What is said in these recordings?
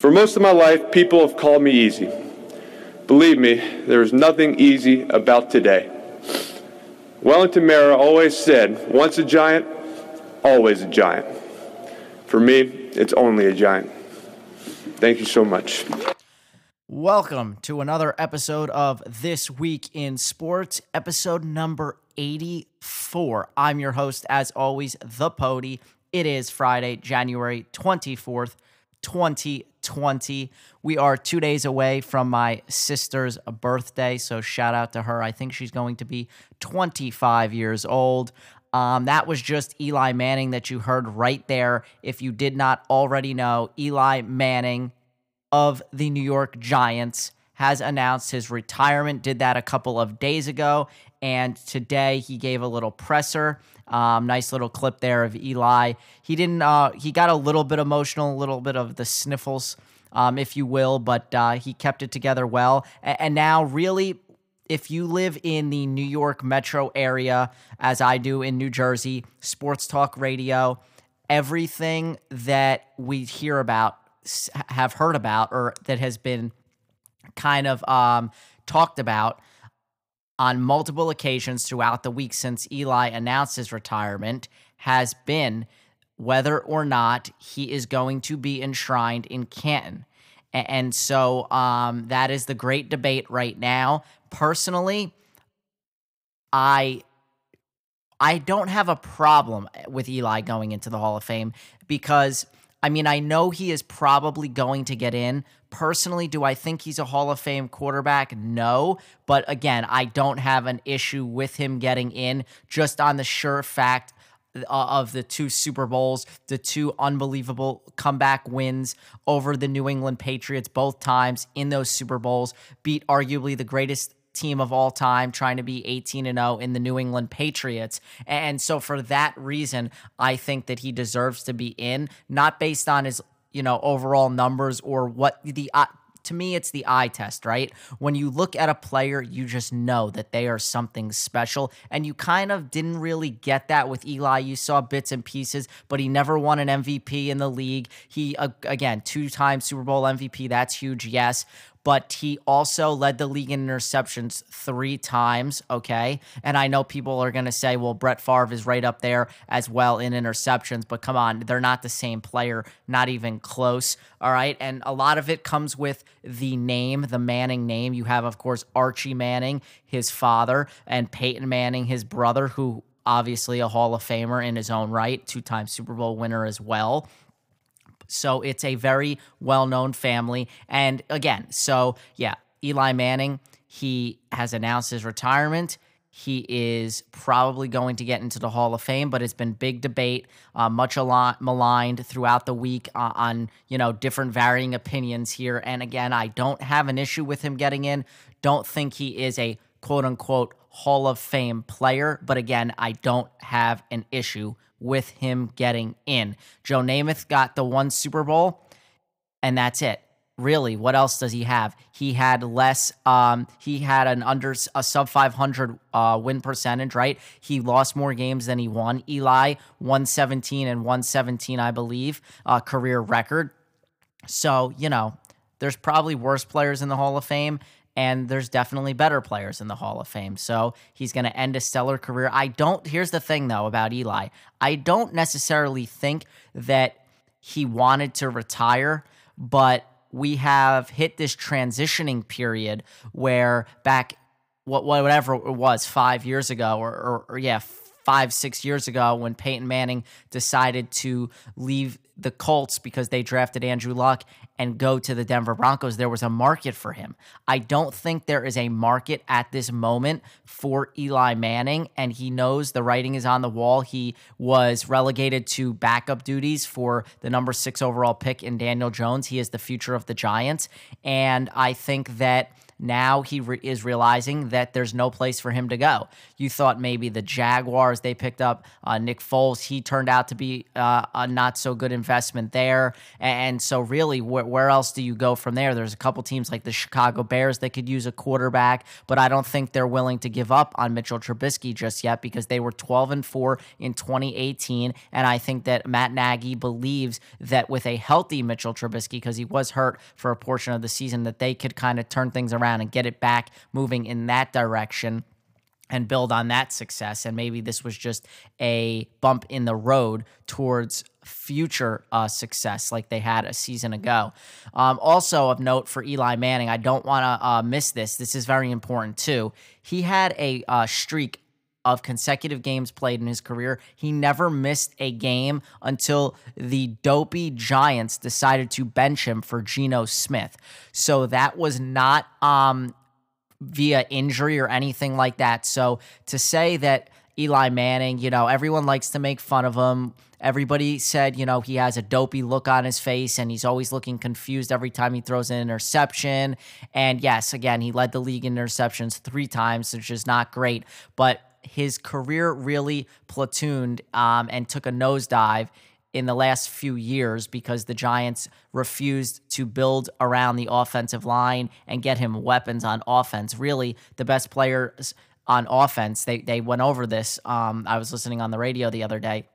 For most of my life, people have called me easy. Believe me, there is nothing easy about today. Wellington Mara always said, once a giant, always a giant. For me, it's only a giant. Thank you so much. Welcome to another episode of This Week in Sports, episode number 84. I'm your host, as always, The Pody. It is Friday, January 24th, 2020. We are two days away from my sister's birthday, so shout out to her. I think she's going to be 25 years old. Um, that was just Eli Manning that you heard right there. If you did not already know, Eli Manning of the New York Giants has announced his retirement, did that a couple of days ago. And today he gave a little presser. Um, nice little clip there of Eli. He didn't, uh, he got a little bit emotional, a little bit of the sniffles, um, if you will, but uh, he kept it together well. And, and now, really, if you live in the New York metro area, as I do in New Jersey, sports talk radio, everything that we hear about, have heard about, or that has been kind of um, talked about on multiple occasions throughout the week since Eli announced his retirement has been whether or not he is going to be enshrined in Canton. And so um, that is the great debate right now. Personally, I I don't have a problem with Eli going into the Hall of Fame because I mean I know he is probably going to get in. Personally, do I think he's a Hall of Fame quarterback? No, but again, I don't have an issue with him getting in just on the sure fact uh, of the two Super Bowls, the two unbelievable comeback wins over the New England Patriots both times in those Super Bowls, beat arguably the greatest team of all time trying to be 18 and 0 in the New England Patriots. And so for that reason, I think that he deserves to be in, not based on his you know overall numbers or what the uh, to me it's the eye test right? When you look at a player you just know that they are something special. And you kind of didn't really get that with Eli. You saw bits and pieces but he never won an MVP in the league. He again two-time Super Bowl MVP that's huge yes but he also led the league in interceptions three times. Okay. And I know people are going to say, well, Brett Favre is right up there as well in interceptions, but come on, they're not the same player, not even close. All right. And a lot of it comes with the name, the Manning name. You have, of course, Archie Manning, his father, and Peyton Manning, his brother, who obviously a Hall of Famer in his own right, two time Super Bowl winner as well. So it's a very well known family. And again, so yeah, Eli Manning, he has announced his retirement. He is probably going to get into the Hall of Fame, but it's been big debate, uh, much maligned throughout the week uh, on you know different varying opinions here. And again, I don't have an issue with him getting in. Don't think he is a quote unquote Hall of Fame player, but again, I don't have an issue with him getting in. Joe Namath got the one Super Bowl, and that's it. Really, what else does he have? He had less. Um, he had an under a sub 500 uh, win percentage, right? He lost more games than he won. Eli 117 and 117, I believe, uh, career record. So you know, there's probably worse players in the Hall of Fame and there's definitely better players in the Hall of Fame. So he's going to end a stellar career. I don't, here's the thing though about Eli I don't necessarily think that he wanted to retire, but we have hit this transitioning period where back what whatever it was five years ago or, or, or yeah five six years ago when Peyton Manning decided to leave the Colts because they drafted Andrew Luck and go to the Denver Broncos, there was a market for him. I don't think there is a market at this moment for Eli Manning, and he knows the writing is on the wall. He was relegated to backup duties for the number six overall pick in Daniel Jones. He is the future of the Giants. And I think that now he re- is realizing that there's no place for him to go. You thought maybe the Jaguars, they picked up uh, Nick Foles. He turned out to be uh, a not so good investment there. And so, really, wh- where else do you go from there? There's a couple teams like the Chicago Bears that could use a quarterback, but I don't think they're willing to give up on Mitchell Trubisky just yet because they were 12 and 4 in 2018. And I think that Matt Nagy believes that with a healthy Mitchell Trubisky, because he was hurt for a portion of the season, that they could kind of turn things around and get it back moving in that direction and build on that success. And maybe this was just a bump in the road towards future uh, success like they had a season ago. Um, also, of note for Eli Manning, I don't want to uh, miss this. This is very important too. He had a uh, streak of consecutive games played in his career. He never missed a game until the dopey Giants decided to bench him for Geno Smith. So that was not um, via injury or anything like that. So to say that Eli Manning, you know, everyone likes to make fun of him. Everybody said, you know, he has a dopey look on his face and he's always looking confused every time he throws an interception. And yes, again, he led the league in interceptions three times, which is not great. But his career really platooned um, and took a nosedive in the last few years because the Giants refused to build around the offensive line and get him weapons on offense. Really, the best players on offense, they, they went over this. Um, I was listening on the radio the other day.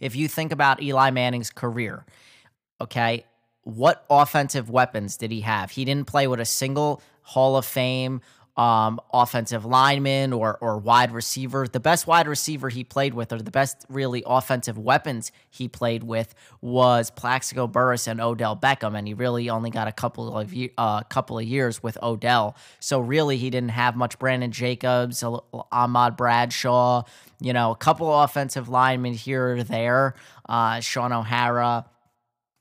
If you think about Eli Manning's career, okay, what offensive weapons did he have? He didn't play with a single Hall of Fame um, offensive lineman or or wide receiver. The best wide receiver he played with, or the best really offensive weapons he played with, was Plaxico Burress and Odell Beckham, and he really only got a couple of a uh, couple of years with Odell. So really, he didn't have much. Brandon Jacobs, Ahmad Bradshaw, you know, a couple offensive linemen here or there. Uh, Shaun O'Hara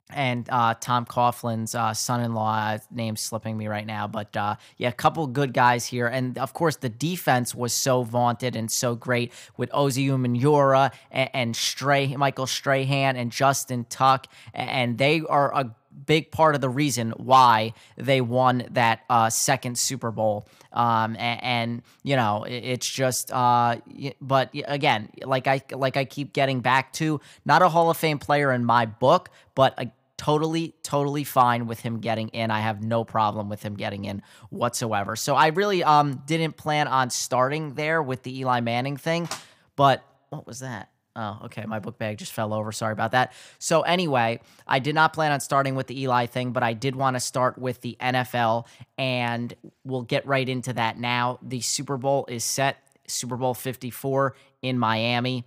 and uh, Tom Coughlin's uh, son-in-law, name slipping me right now, but uh, yeah, a couple good guys here, and of course the defense was so vaunted and so great with Osi Umenyiora and, and Stray, Michael Strahan and Justin Tuck, and they are a big part of the reason why they won that uh, second Super Bowl. Um, and, and, you know, it's just, uh, but again, like I like I keep getting back to, not a Hall of Fame player in my book, but a totally, totally fine with him getting in. I have no problem with him getting in whatsoever. So I really um didn't plan on starting there with the Eli Manning thing, but what was that? Oh, okay. My book bag just fell over. Sorry about that. So, anyway, I did not plan on starting with the Eli thing, but I did want to start with the NFL, and we'll get right into that now. The Super Bowl is set, Super Bowl 54 in Miami.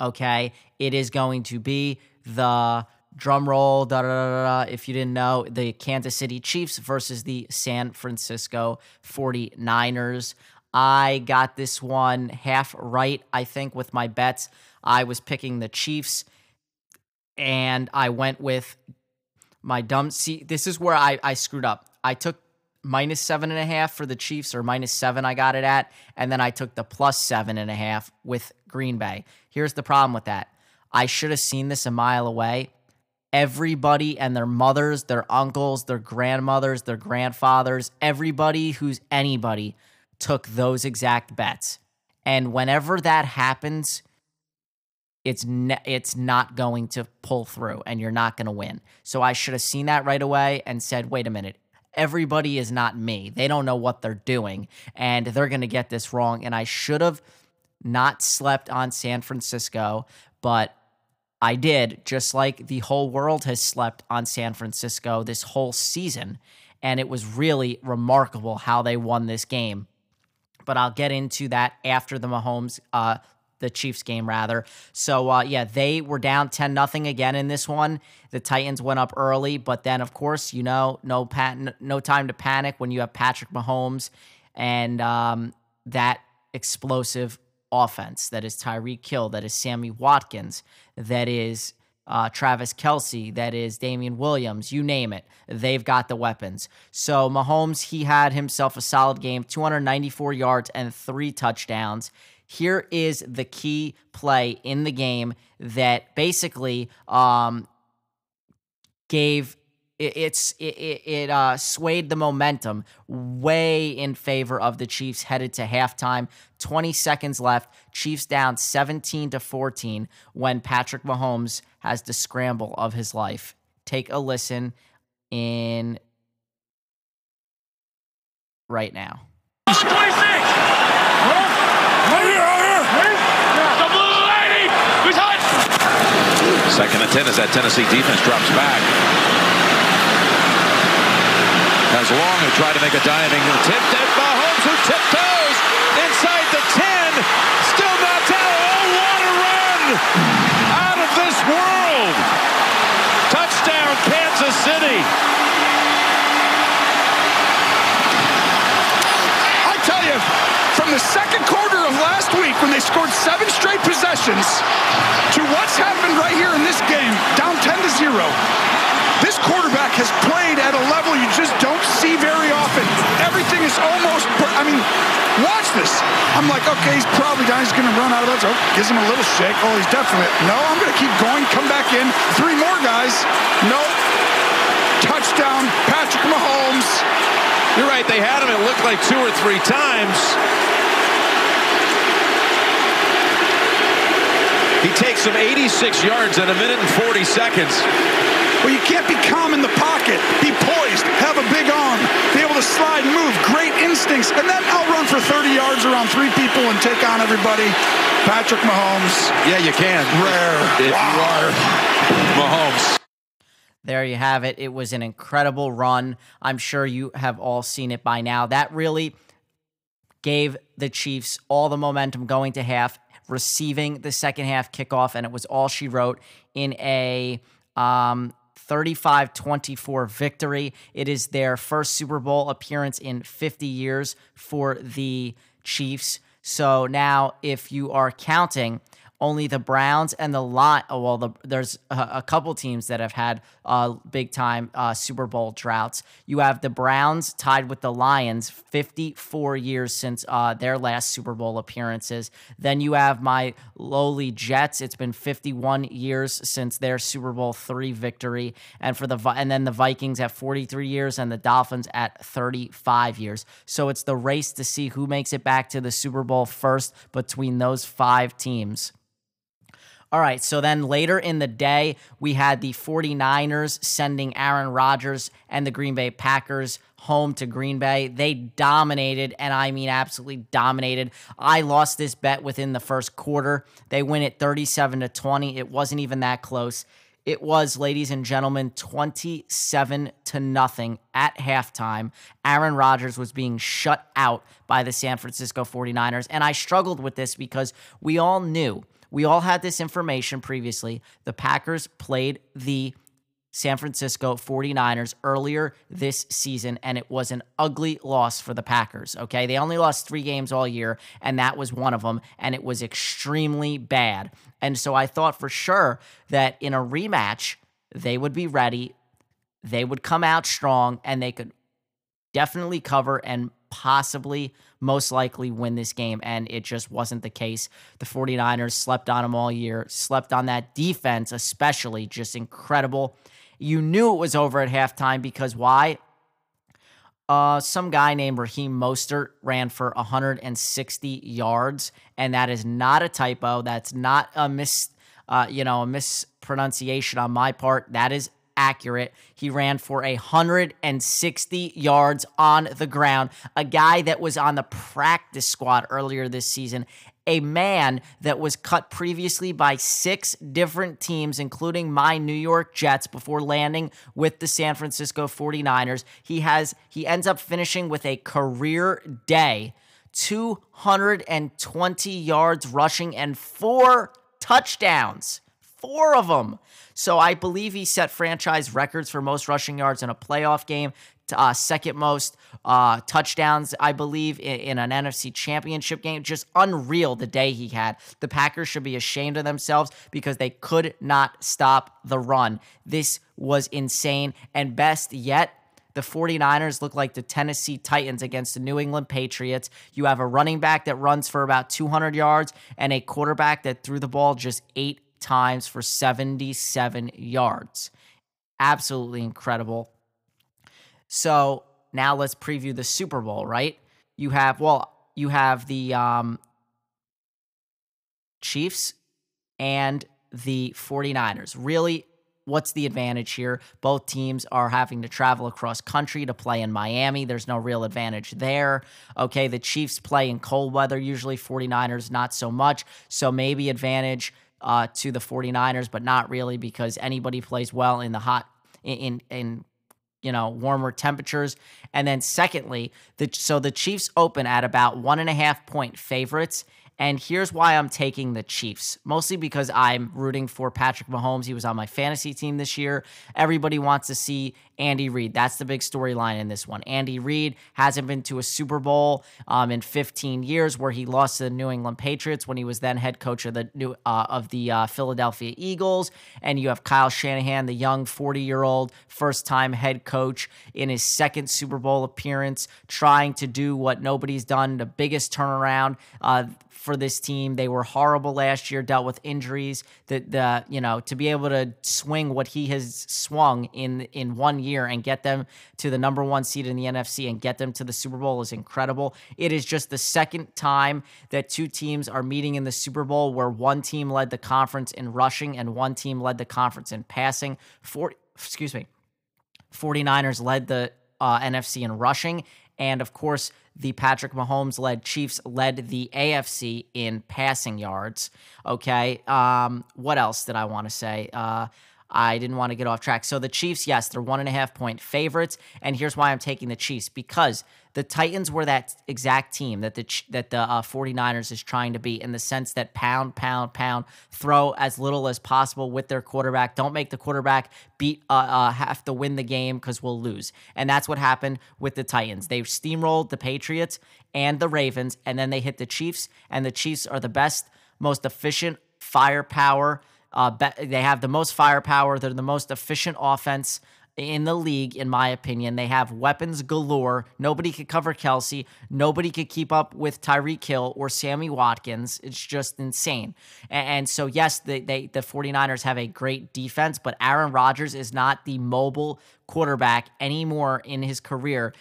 Okay. It is going to be the drum roll, da, da, da, da, if you didn't know, the Kansas City Chiefs versus the San Francisco 49ers. I got this one half right, I think, with my bets. I was picking the Chiefs and I went with my dumb. See, this is where I, I screwed up. I took minus seven and a half for the Chiefs or minus seven, I got it at. And then I took the plus seven and a half with Green Bay. Here's the problem with that I should have seen this a mile away everybody and their mothers, their uncles, their grandmothers, their grandfathers, everybody who's anybody took those exact bets. And whenever that happens, it's ne- it's not going to pull through and you're not going to win. So I should have seen that right away and said, "Wait a minute. Everybody is not me. They don't know what they're doing and they're going to get this wrong." And I should have not slept on San Francisco, but I did, just like the whole world has slept on San Francisco this whole season. And it was really remarkable how they won this game. But I'll get into that after the Mahomes, uh, the Chiefs game rather. So uh, yeah, they were down ten nothing again in this one. The Titans went up early, but then of course you know no pat- no time to panic when you have Patrick Mahomes and um, that explosive offense. That is Tyreek Hill. That is Sammy Watkins. That is uh, Travis Kelce, That is Damien Williams. You name it. They've got the weapons. So Mahomes, he had himself a solid game 294 yards and three touchdowns. Here is the key play in the game that basically um, gave it, it's it, it uh, swayed the momentum way in favor of the Chiefs headed to halftime. 20 seconds left. Chiefs down 17 to 14 when Patrick Mahomes has the scramble of his life. Take a listen in right now. 26. Second and 10 as that Tennessee defense drops back. As Long who tried to make a diving tip. Dead Mahomes who tiptoes inside the 10. Still not down. Oh, what a run! Out of this world! Touchdown, Kansas City. I tell you, from the second quarter of last week when they scored seven possessions to what's happened right here in this game, down 10 to 0. This quarterback has played at a level you just don't see very often. Everything is almost, I mean, watch this. I'm like, okay, he's probably down. He's going to run out of that. Oh, gives him a little shake. Oh, he's definite. No, I'm going to keep going. Come back in. Three more guys. No. Touchdown. Patrick Mahomes. You're right. They had him, it looked like two or three times. He takes some 86 yards in a minute and 40 seconds. Well, you can't be calm in the pocket. Be poised. Have a big arm. Be able to slide and move. Great instincts. And then I'll run for 30 yards around three people and take on everybody. Patrick Mahomes. Yeah, you can. Rare. If wow. you are Mahomes. There you have it. It was an incredible run. I'm sure you have all seen it by now. That really gave the Chiefs all the momentum going to half receiving the second half kickoff, and it was all she wrote in a um, 35 24 victory. It is their first Super Bowl appearance in 50 years for the Chiefs. So now, if you are counting, only the Browns and the lot. Oh, well, the, there's a, a, couple teams that have had uh, big time uh, Super Bowl droughts. You have the Browns tied with the Lions, 54 years since uh, their last Super Bowl appearances. Then you have my lowly Jets. It's been 51 years since their Super Bowl three victory, and for the and then the Vikings at 43 years and the Dolphins at 35 years. So it's the race to see who makes it back to the Super Bowl first between those five teams. All right, so then later in the day, we had the 49ers sending Aaron Rodgers and the Green Bay Packers home to Green Bay. They dominated, and I mean absolutely dominated. I lost this bet within the first quarter. They win it 37 to 20. It wasn't even that close. It was, ladies and gentlemen, 27 to nothing at halftime. Aaron Rodgers was being shut out by the San Francisco 49ers. And I struggled with this because we all knew we all had this information previously. The Packers played the San Francisco 49ers earlier this season, and it was an ugly loss for the Packers. Okay. They only lost three games all year, and that was one of them, and it was extremely bad. And so I thought for sure that in a rematch, they would be ready, they would come out strong, and they could definitely cover and possibly most likely win this game. And it just wasn't the case. The 49ers slept on them all year, slept on that defense, especially just incredible. You knew it was over at halftime because why? Uh, some guy named Raheem Mostert ran for 160 yards, and that is not a typo. That's not a mis, uh, you know, a mispronunciation on my part. That is accurate. He ran for 160 yards on the ground. A guy that was on the practice squad earlier this season. A man that was cut previously by six different teams, including my New York Jets, before landing with the San Francisco 49ers. He has he ends up finishing with a career day. 220 yards rushing and four touchdowns. Four of them. So I believe he set franchise records for most rushing yards in a playoff game, uh, second most uh, touchdowns, I believe, in, in, an NFC championship game. Just unreal the day he had. The Packers should be ashamed of themselves because they could not stop the run. This was insane. And best yet, the 49ers look like the Tennessee Titans against the New England Patriots. You have a running back that runs for about 200 yards and a quarterback that threw the ball just eight times for 77 yards. absolutely incredible. So now let's preview the Super Bowl, right? You have, well, you have the um, Chiefs and the 49ers. Really, what's the advantage here? Both teams are having to travel across country to play in Miami. There's no real advantage there. Okay, the Chiefs play in cold weather, usually 49ers not so much. So maybe advantage uh, to the 49ers, but not really because anybody plays well in the hot in in you know warmer temperatures. And then secondly, the so the Chiefs open at about one and a half point favorites. And here's why I'm taking the Chiefs. Mostly because I'm rooting for Patrick Mahomes. He was on my fantasy team this year. Everybody wants to see Andy Reid. That's the big storyline in this one. Andy Reid hasn't been to a Super Bowl um, in 15 years, where he lost to the New England Patriots when he was then head coach of the new uh, of the uh, Philadelphia Eagles. And you have Kyle Shanahan, the young 40 year old first time head coach in his second Super Bowl appearance, trying to do what nobody's done, the biggest turnaround. Uh, for this team. They were horrible last year, dealt with injuries. That the you know to be able to swing what he has swung in in one year and get them to the number one seed in the NFC and get them to the Super Bowl is incredible. It is just the second time that two teams are meeting in the Super Bowl where one team led the conference in rushing and one team led the conference in passing. For excuse me. 49ers led the uh, NFC in rushing. And of course, the Patrick Mahomes led Chiefs led the AFC in passing yards. Okay. Um, what else did I want to say? Uh, I didn't want to get off track. So the Chiefs, yes, they're one and a half point favorites, and here's why I'm taking the Chiefs because the Titans were that exact team that the that the uh, 49ers is trying to be in the sense that pound pound pound throw as little as possible with their quarterback. Don't make the quarterback beat uh, uh have to win the game because we'll lose, and that's what happened with the Titans. They steamrolled the Patriots and the Ravens, and then they hit the Chiefs, and the Chiefs are the best, most efficient firepower uh, they have the most firepower. They're the most efficient offense in the league, in my opinion. They have weapons galore. Nobody could cover Kelce. Nobody could keep up with Tyreek Hill or Sammy Watkins. It's just insane. And, so, yes, they, they, the 49ers have a great defense, but Aaron Rodgers is not the mobile quarterback anymore in his career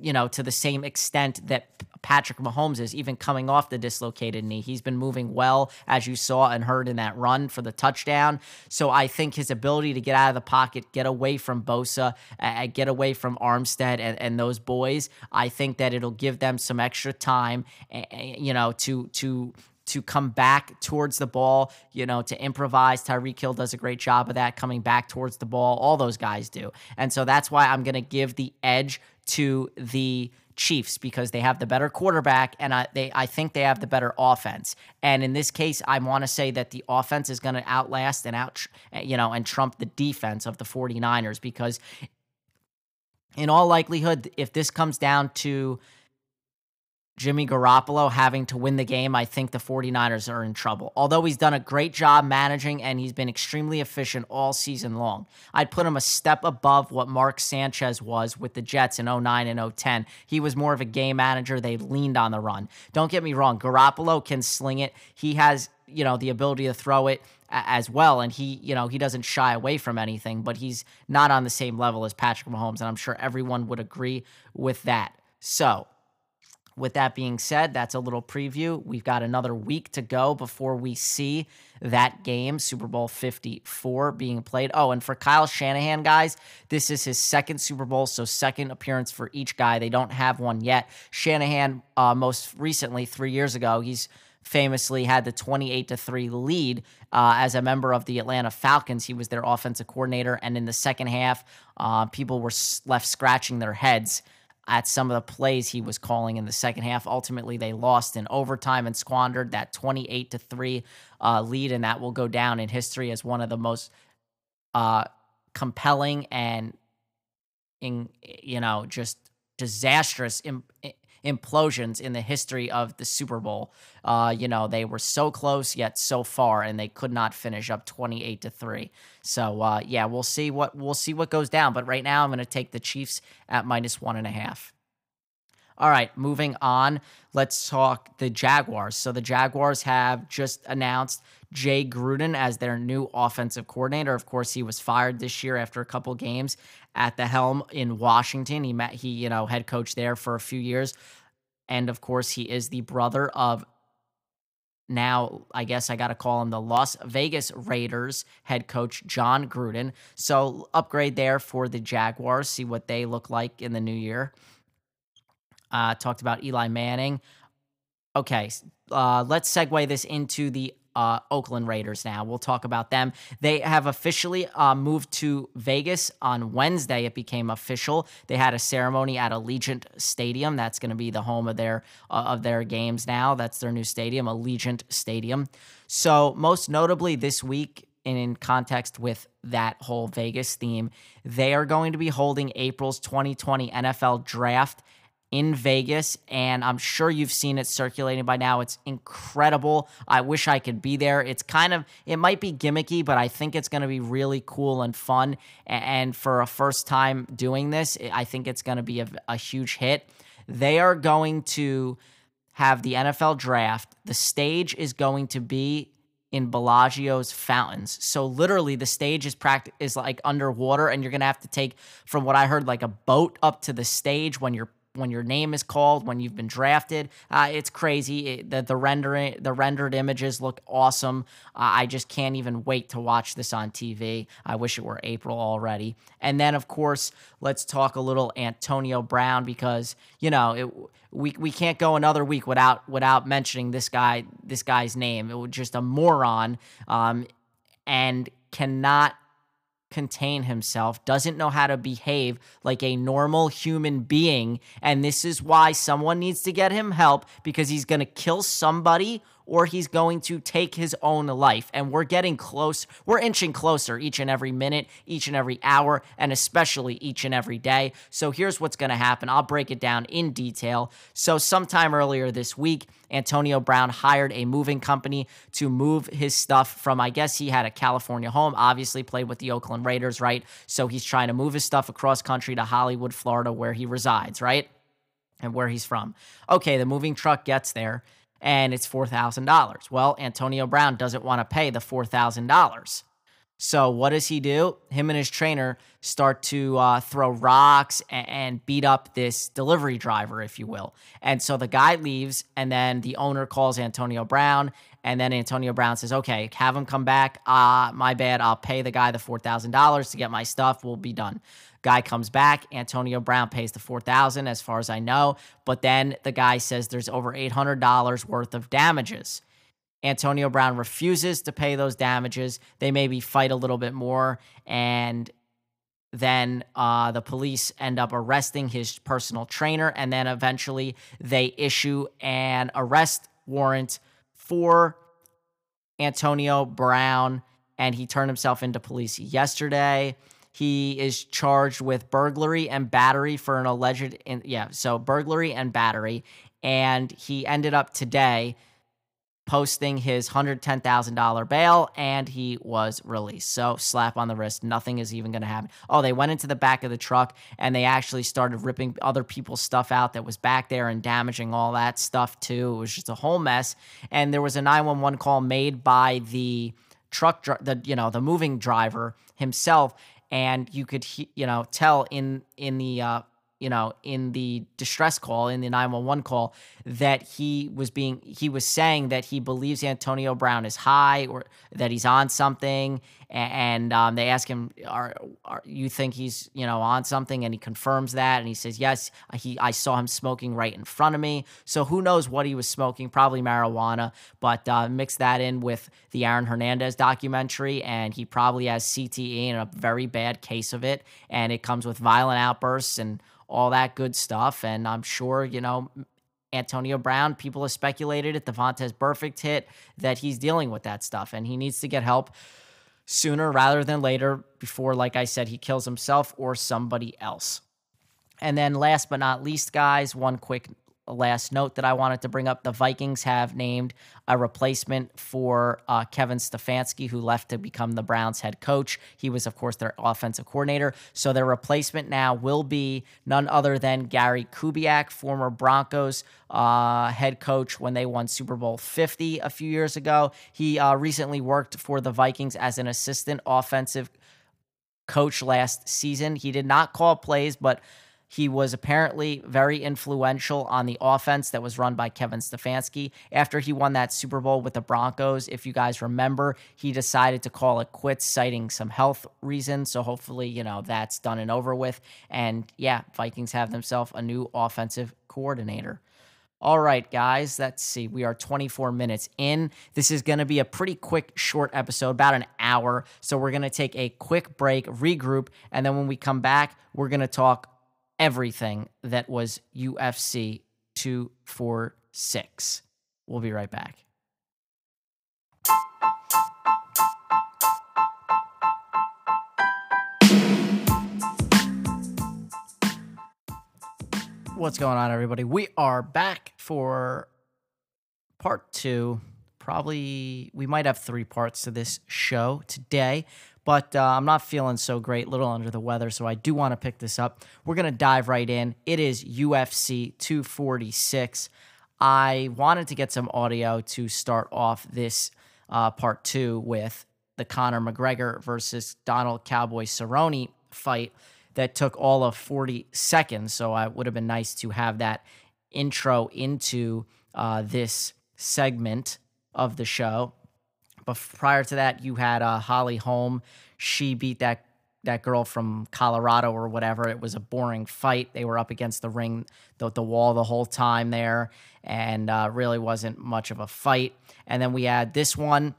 you know, to the same extent that Patrick Mahomes is, even coming off the dislocated knee. He's been moving well, as you saw and heard in that run for the touchdown. So I think his ability to get out of the pocket, get away from Bosa, uh, get away from Armstead and, and those boys, I think that it'll give them some extra time, you know, to to to come back towards the ball, you know, to improvise. Tyreek Hill does a great job of that, coming back towards the ball. All those guys do. And so that's why I'm going to give the edge to the Chiefs because they have the better quarterback and I they I think they have the better offense. And in this case, I want to say that the offense is going to outlast and out you know and trump the defense of the 49ers because in all likelihood if this comes down to Jimmy Garoppolo having to win the game, I think the 49ers are in trouble. Although he's done a great job managing and he's been extremely efficient all season long, I'd put him a step above what Mark Sanchez was with the Jets in 09 and 010. He was more of a game manager. They leaned on the run. Don't get me wrong, Garoppolo can sling it. He has, you know, the ability to throw it as well and he you know he doesn't shy away from anything but he's not on the same level as Patrick Mahomes and I'm sure everyone would agree with that so with that being said, that's a little preview. We've got another week to go before we see that game, Super Bowl 54, being played. Oh, and for Kyle Shanahan, guys, this is his second Super Bowl, so second appearance for each guy. They don't have one yet. Shanahan, uh, most recently, three years ago, he's famously had the 28 to 3 lead uh, as a member of the Atlanta Falcons. He was their offensive coordinator. And in the second half, uh, people were left scratching their heads at some of the plays he was calling in the second half. Ultimately, they lost in overtime and squandered that 28 to 3 uh, lead, and that will go down in history as one of the most uh, compelling and, in, you know, just disastrous implosions in the history of the Super Bowl. Uh, you know, they were so close yet so far, and they could not finish up twenty eight to three. So uh, yeah, we'll see what we'll see what goes down. But right now, I'm going to take the Chiefs at minus one and a half. All right, moving on. Let's talk the Jaguars. So the Jaguars have just announced Jay Gruden as their new offensive coordinator. Of course, he was fired this year after a couple games at the helm in Washington. He met he, you know, head coach there for a few years. And of course, he is the brother of now I guess I got to call him the Las Vegas Raiders head coach Jon Gruden. So upgrade there for the Jaguars, see what they look like in the new year. Uh, talked about Eli Manning. Okay, uh, let's segue this into the uh, Oakland Raiders now. We'll talk about them. They have officially uh, moved to Vegas on Wednesday. It became official. They had a ceremony at Allegiant Stadium. That's going to be the home of their uh, of their games now. That's their new stadium, Allegiant Stadium. So most notably this week, in context with that whole Vegas theme, they are going to be holding April's 2020 NFL Draft in Vegas, and I'm sure you've seen it circulating by now. It's incredible. I wish I could be there. It's kind of, it might be gimmicky, but I think it's going to be really cool and fun. And for a first time doing this, I think it's going to be a, a huge hit. They are going to have the NFL draft. The stage is going to be in Bellagio's fountains. So literally the stage is is like underwater and you're going to have to take from what I heard like a boat up to the stage when you're when your name is called, when you've been drafted. Uh, it's crazy. It, the the rendering the rendered images look awesome. Uh, I just can't even wait to watch this on TV. I wish it were April already. And then of course, let's talk a little Antonio Brown because you know it, we we can't go another week without without mentioning this guy this guy's name. It was just a moron. Um, and cannot contain himself, doesn't know how to behave like a normal human being. And this is why someone needs to get him help because he's going to kill somebody or he's going to take his own life. And we're getting close, we're inching closer each and every minute, each and every hour, and especially each and every day. So here's what's going to happen. I'll break it down in detail. So, sometime earlier this week, Antonio Brown hired a moving company to move his stuff from, I guess he had a California home, obviously played with the Oakland Raiders, right? So he's trying to move his stuff across country to Hollywood, Florida, where he resides, right? And where he's from. Okay, the moving truck gets there and it's $4,000. Well, Antonio Brown doesn't want to pay the $4,000. So what does he do? Him and his trainer start to uh, throw rocks and, and, beat up this delivery driver, if you will. And so the guy leaves, and then the owner calls Antonio Brown, and then Antonio Brown says, "Okay, have him come back. Uh, my bad. I'll pay the guy the four thousand dollars to get my stuff. We'll be done." Guy comes back. Antonio Brown pays the 4000 as far as I know. But then the guy says there's over $800 worth of damages. Antonio Brown refuses to pay those damages. They maybe fight a little bit more. And then uh, the police end up arresting his personal trainer. And then eventually they issue an arrest warrant for Antonio Brown. And he turned himself into police yesterday. He is charged with burglary and battery for an alleged, in, yeah, so burglary and battery. And he ended up today posting his $110,000 bail and he was released. So, slap on the wrist. Nothing is even going to happen. Oh, they went into the back of the truck and they actually started ripping other people's stuff out that was back there and damaging all that stuff too. It was just a whole mess. And there was a 911 call made by the truck the you know the moving driver himself and you could you know tell in in the uh, you know in the distress call in the 911 call that he was being he was saying that he believes Antonio Brown is high or that he's on something. And um, they ask him are, are you think he's you know on something? And he confirms that and he says yes he I saw him smoking right in front of me. So who knows what he was smoking probably marijuana but uh, mix that in with the Aaron Hernandez documentary and he probably has CTE and a very bad case of it. And it comes with violent outbursts and all that good stuff and I'm sure you know Antonio Brown, people have speculated at the Vontaze Burfict hit that he's dealing with that stuff and he needs to get help sooner rather than later before, like I said, he kills himself or somebody else. And then last but not least, guys, one quick last note that I wanted to bring up. The Vikings have named a replacement for uh, Kevin Stefanski, who left to become the Browns head coach. He was, of course, their offensive coordinator. So their replacement now will be none other than Gary Kubiak, former Broncos uh, head coach when they won Super Bowl 50 a few years ago. He uh, recently worked for the Vikings as an assistant offensive coach last season. He did not call plays, but he was apparently very influential on the offense that was run by Kevin Stefanski. After he won that Super Bowl with the Broncos, if you guys remember, he decided to call it quits, citing some health reasons. So hopefully, you know, that's done and over with. And yeah, Vikings have themselves a new offensive coordinator. All right, guys, let's see. We are 24 minutes in. This is going to be a pretty quick, short episode, about an hour. So we're going to take a quick break, regroup, and then when we come back, we're going to talk everything that was UFC 246. We'll be right back. What's going on, everybody? We are back for part two. Probably, we might have three parts to this show today but uh, I'm not feeling so great, little under the weather, so I do want to pick this up. We're going to dive right in. It is UFC 246. I wanted to get some audio to start off this uh, part two with the Conor McGregor versus Donald Cowboy Cerrone fight that took all of 40 seconds. So it would have been nice to have that intro into uh, this segment of the show. But prior to that, you had uh, Holly Holm. She beat that that girl from Colorado or whatever. It was a boring fight. They were up against the ring, the, the wall the whole time there, and uh, really wasn't much of a fight. And then we had this one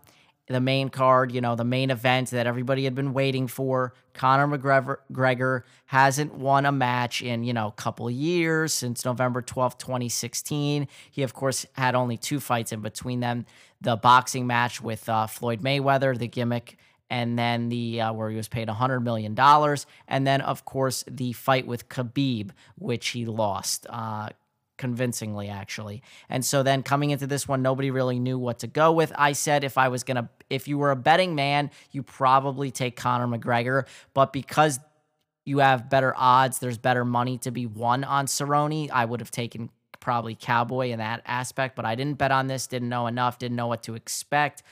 the main card, you know, the main event that everybody had been waiting for. Conor McGregor hasn't won a match in, you know, a couple years since November 12th, 2016. He, of course, had only two fights in between them the boxing match with uh, Floyd Mayweather, the gimmick, and then the uh, where he was paid $100 million. And then, of course, the fight with Khabib, which he lost. Uh, convincingly actually. And so then coming into this one nobody really knew what to go with. I said if I was going to if you were a betting man, you probably take Conor McGregor, but because you have better odds, there's better money to be won on Cerrone, I would have taken probably Cowboy in that aspect, but I didn't bet on this, didn't know enough, didn't know what to expect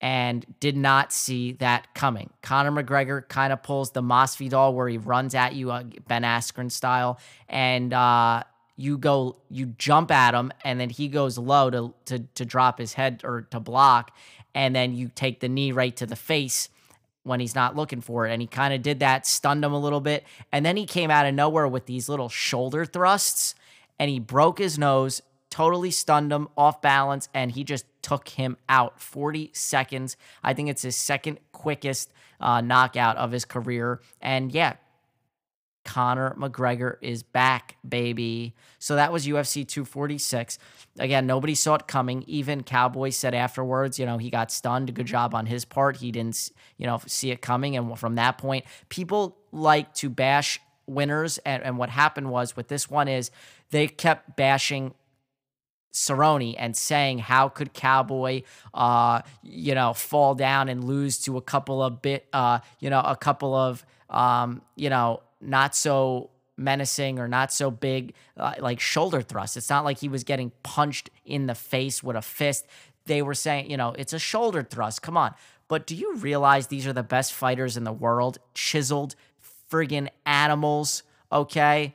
and did not see that coming. Conor McGregor kind of pulls the Masvidal where he runs at you, uh, Ben Askren style, and uh, you go you jump at him and then he goes low to to to drop his head or to block and then you take the knee right to the face when he's not looking for it. And he kind of did that stunned him a little bit and then he came out of nowhere with these little shoulder thrusts and he broke his nose totally stunned him off balance and he just took him out. 40 seconds. I think it's his second quickest uh, knockout of his career. And yeah Conor McGregor is back, baby. So that was UFC 246. Again, nobody saw it coming. Even Cowboy said afterwards, you know, he got stunned. Good job on his part. He didn't, you know, see it coming. And from that point, people like to bash winners. And, and what happened was with this one is they kept bashing Cerrone and saying how could Cowboy, uh, you know, fall down and lose to a couple of bit, uh, you know, a couple of, um, you know, not so menacing or not so big uh, like shoulder thrust. It's not like he was getting punched in the face with a fist. They were saying, you know, it's a shoulder thrust. Come on. But do you realize these are the best fighters in the world? Chiseled friggin' animals, okay?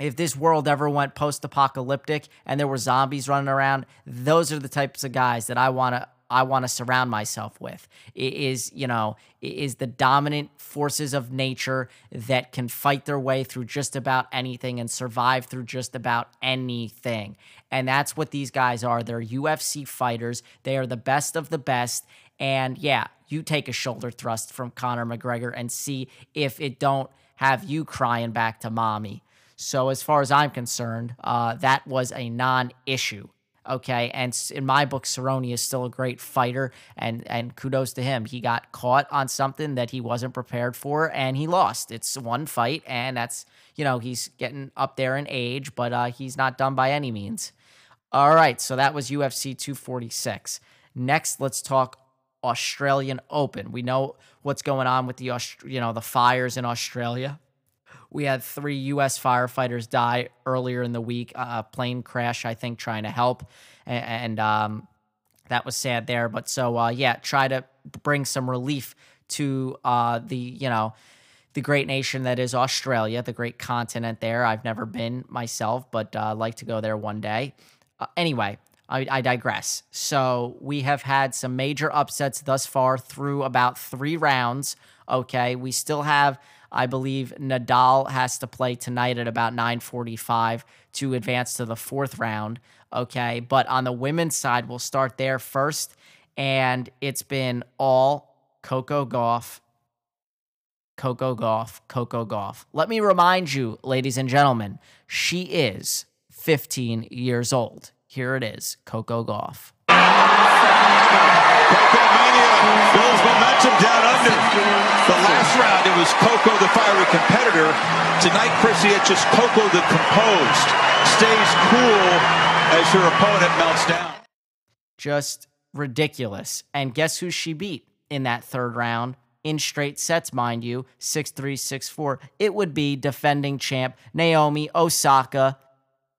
If this world ever went post apocalyptic and there were zombies running around, those are the types of guys that I want to I want to surround myself with. It is, you know, is the dominant forces of nature that can fight their way through just about anything and survive through just about anything. And that's what these guys are. They're UFC fighters. They are the best of the best. And yeah, you take a shoulder thrust from Conor McGregor and see if it don't have you crying back to mommy. So as far as I'm concerned, uh, that was a non-issue Okay, and in my book, Cerrone is still a great fighter, and and kudos to him. He got caught on something that he wasn't prepared for, and he lost. It's one fight, and that's you know he's getting up there in age, but uh, he's not done by any means. All right, so that was UFC 246. Next, let's talk Australian Open. We know what's going on with the you know the fires in Australia. We had three U.S. firefighters die earlier in the week. A plane crash, I think, trying to help, and, and um, that was sad there. But so uh, yeah, try to bring some relief to uh, the you know the great nation that is Australia, the great continent there. I've never been myself, but uh, like to go there one day. Uh, anyway, I, I, digress. So we have had some major upsets thus far through about three rounds. Okay, we still have, I believe, Nadal has to play tonight at about 9:45 to advance to the fourth round. Okay, but on the women's side, we'll start there first, and it's been all Coco Gauff, Coco Gauff, Coco Gauff. Let me remind you, ladies and gentlemen, she is 15 years old. Here it is Coco Gauff. Was Coco the fiery competitor. Tonight, Chrissy, it's just Coco the composed. Stays cool as her opponent melts down. Just ridiculous. And guess who she beat in that third round? In straight sets, mind you, 6 3, 6 4. It would be defending champ Naomi Osaka,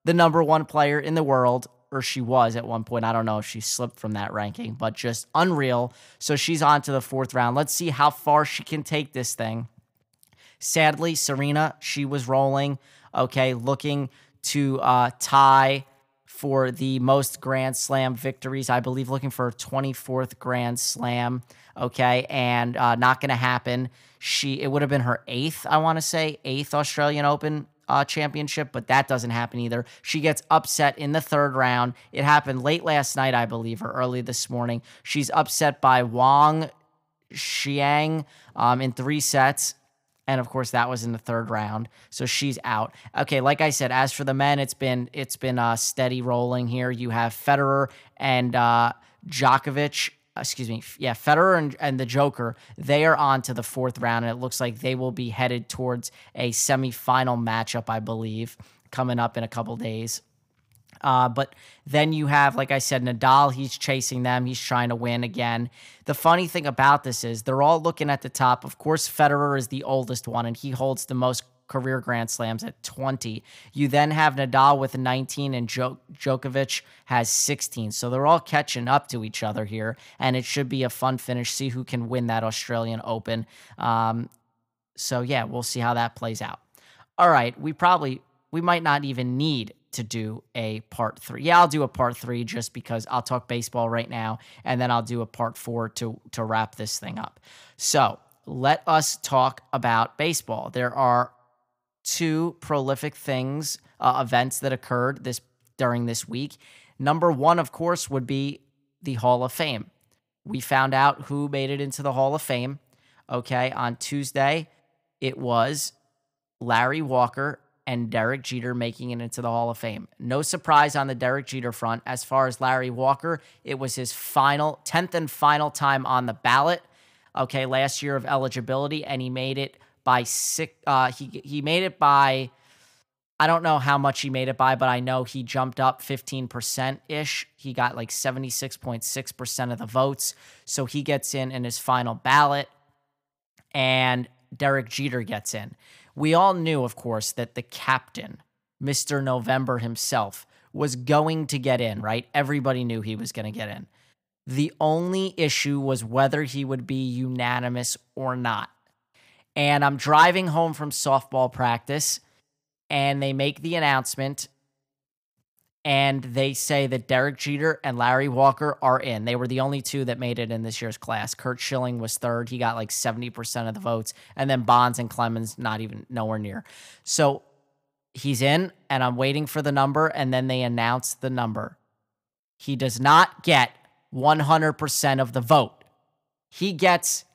the number one player in the world, or she was at one point. I don't know if she slipped from that ranking, but just unreal. So she's on to the fourth round. Let's see how far she can take this thing. Sadly, Serena, she was rolling, okay, looking to uh, tie for the most Grand Slam victories. I believe looking for a 24th Grand Slam, okay, and uh, not going to happen. She it would have been her eighth, I want to say, eighth Australian Open uh, championship, but that doesn't happen either. She gets upset in the third round. It happened late last night, I believe, or early this morning. She's upset by Wang Qiang um, in three sets. And of course, that was in the third round, so she's out. Okay, like I said, as for the men, it's been it's been uh, steady rolling here. You have Federer and uh, Djokovic excuse me, yeah, Federer and, and the Joker, they are on to the fourth round, and it looks like they will be headed towards a semifinal matchup, I believe, coming up in a couple days. Uh, but then you have, like I said, Nadal, he's chasing them. He's trying to win again. The funny thing about this is they're all looking at the top. Of course, Federer is the oldest one, and he holds the most career Grand Slams at 20. You then have Nadal with 19 and Djokovic has 16. So they're all catching up to each other here, and it should be a fun finish. See who can win that Australian Open. Um, so yeah, we'll see how that plays out. All right, we probably we might not even need to do a part three. Yeah, I'll do a part three just because I'll talk baseball right now, and then I'll do a part four to to wrap this thing up. So let us talk about baseball. There are two prolific things, uh, events that occurred this during this week. Number one, of course, would be the Hall of Fame. We found out who made it into the Hall of Fame. Okay, on Tuesday, it was Larry Walker and Derek Jeter making it into the Hall of Fame. No surprise on the Derek Jeter front. As far as Larry Walker, it was his final, 10th and final time on the ballot. Okay, last year of eligibility, and he made it by six. Uh, he he made it by. I don't know how much he made it by, but I know he jumped up 15% ish. He got like 76.6% of the votes. So he gets in in his final ballot, and Derek Jeter gets in. We all knew, of course, that the captain, Mr. November himself, was going to get in, right? Everybody knew he was going to get in. The only issue was whether he would be unanimous or not and I'm driving home from softball practice, and they make the announcement, and they say that Derek Jeter and Larry Walker are in. They were the only two that made it in this year's class. Curt Schilling was third; he got like 70% of the votes, and then Bonds and Clemens not even nowhere near. So he's in, and I'm waiting for the number, and then they announce the number. He does not get 100% of the vote. He gets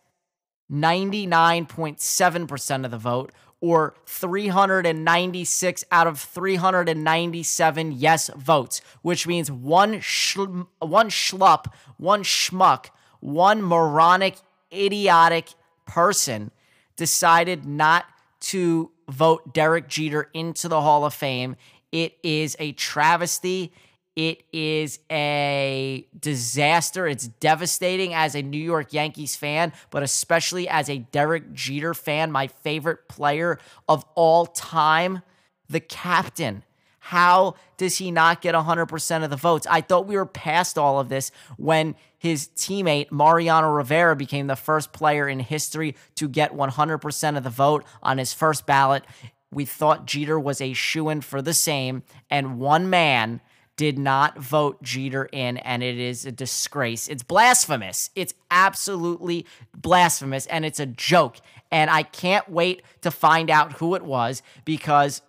99.7% of the vote, or 396 out of 397 yes votes, which means one schl- one schlup, one schmuck, one moronic, idiotic person decided not to vote Derek Jeter into the Hall of Fame. It is a travesty. It is a disaster. It's devastating as a New York Yankees fan, but especially as a Derek Jeter fan, my favorite player of all time, the captain. How does he not get 100% of the votes? I thought we were past all of this when his teammate, Mariano Rivera, became the first player in history to get 100% of the vote on his first ballot. We thought Jeter was a shoo in for the same, and one man did not vote Jeter in, and it is a disgrace. It's blasphemous. It's absolutely blasphemous, and it's a joke. And I can't wait to find out who it was because,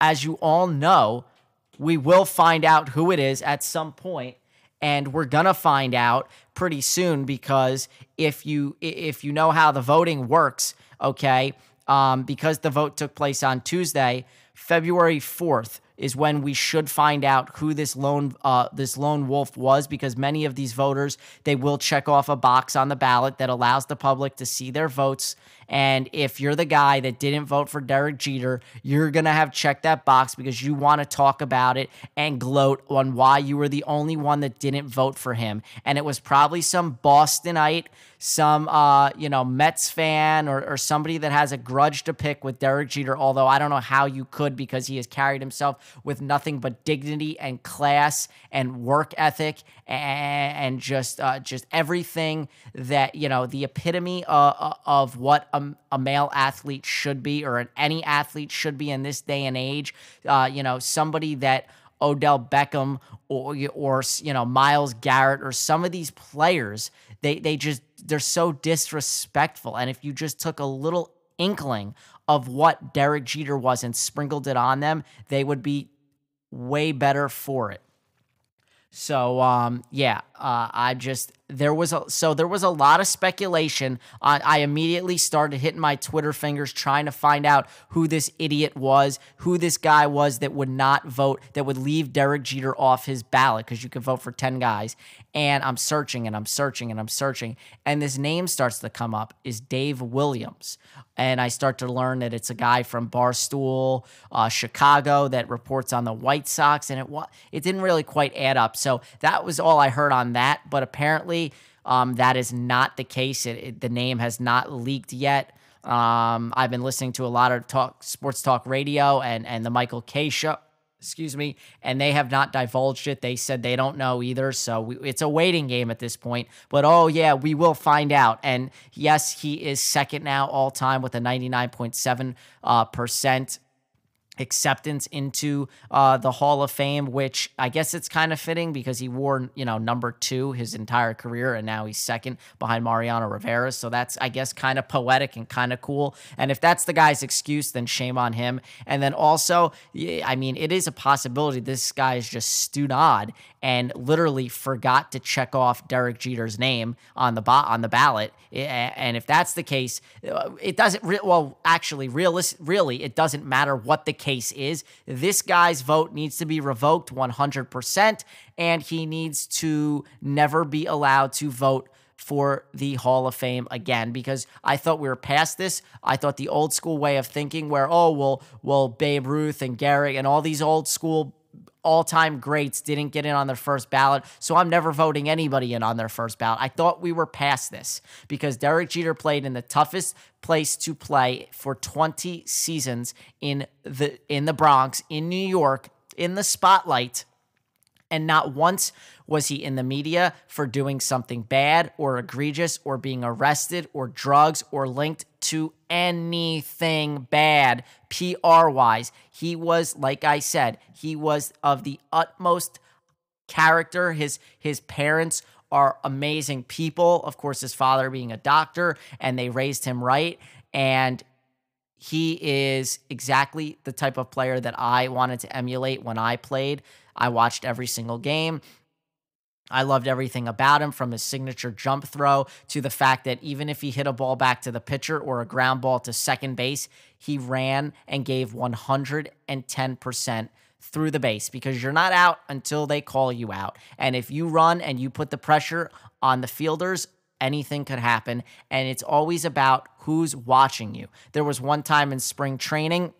as you all know, we will find out who it is at some point and we're gonna find out pretty soon because if you if you know how the voting works okay um, because the vote took place on tuesday february 4th is when we should find out who this lone uh, this lone wolf was because many of these voters they will check off a box on the ballot that allows the public to see their votes and if you're the guy that didn't vote for Derek Jeter, you're to have checked that box because you want to talk about it and gloat on why you were the only one that didn't vote for him. And it was probably some Bostonite some uh, you know Mets fan or, or somebody that has a grudge to pick with Derek Jeter. Although I don't know how you could because he has carried himself with nothing but dignity and class and work ethic and, and just uh, just everything that you know the epitome uh, uh of what a, a, male athlete should be or any athlete should be in this day and age. Uh, you know somebody that. Odell Beckham or or you know Myles Garrett or some of these players they they just they're so disrespectful. And if you just took a little inkling of what Derek Jeter was and sprinkled it on them, they would be way better for it. So um, yeah, uh, I just there was a so there was a lot of speculation. I, I immediately started hitting my Twitter fingers trying to find out who this idiot was, who this guy was that would not vote, that would leave Derek Jeter off his ballot because you can vote for ten guys. And I'm searching and I'm searching and I'm searching, and this name starts to come up is Dave Williams, and I start to learn that it's a guy from Barstool, uh, Chicago, that reports on the White Sox, and it it didn't really quite add up. So that was all I heard on that. But apparently, um, that is not the case. It, it, the name has not leaked yet. Um, I've been listening to a lot of talk, sports talk radio, and and the Michael Kay show. Excuse me, and they have not divulged it. They said they don't know either, so we, it's a waiting game at this point. But oh yeah, we will find out. And yes, he is second now all time with a ninety nine point seven uh, percent acceptance into uh, the Hall of Fame, which I guess it's kind of fitting because he wore, you know, number two his entire career, and now he's second behind Mariano Rivera. So that's, I guess, kind of poetic and kind of cool. And if that's the guy's excuse, then shame on him. And then also, I mean, it is a possibility this guy is just stewed odd and literally forgot to check off Derek Jeter's name on the bo- on the ballot. And if that's the case, uh, it doesn't. Re- well, actually, realist- really, it doesn't matter what the case is. This guy's vote needs to be revoked 100%, and he needs to never be allowed to vote for the Hall of Fame again because I thought we were past this. I thought the old school way of thinking where oh well well Babe Ruth and Gary and all these old school all time greats didn't get in on their first ballot. So I'm never voting anybody in on their first ballot. I thought we were past this because Derek Jeter played in the toughest place to play for 20 seasons in the in the Bronx, in New York, in the spotlight. And not once was he in the media for doing something bad or egregious or being arrested or drugs or linked to anything bad PR wise. He was, like I said, he was of the utmost character. His his parents are amazing people. Of course, his father being a doctor, and they raised him right. And he is exactly the type of player that I wanted to emulate when I played. I watched every single game. I loved everything about him from his signature jump throw to the fact that even if he hit a ball back to the pitcher or a ground ball to second base, he ran and gave 110% through the base because you're not out until they call you out. And if you run and you put the pressure on the fielders, anything could happen. And it's always about who's watching you. There was one time in spring training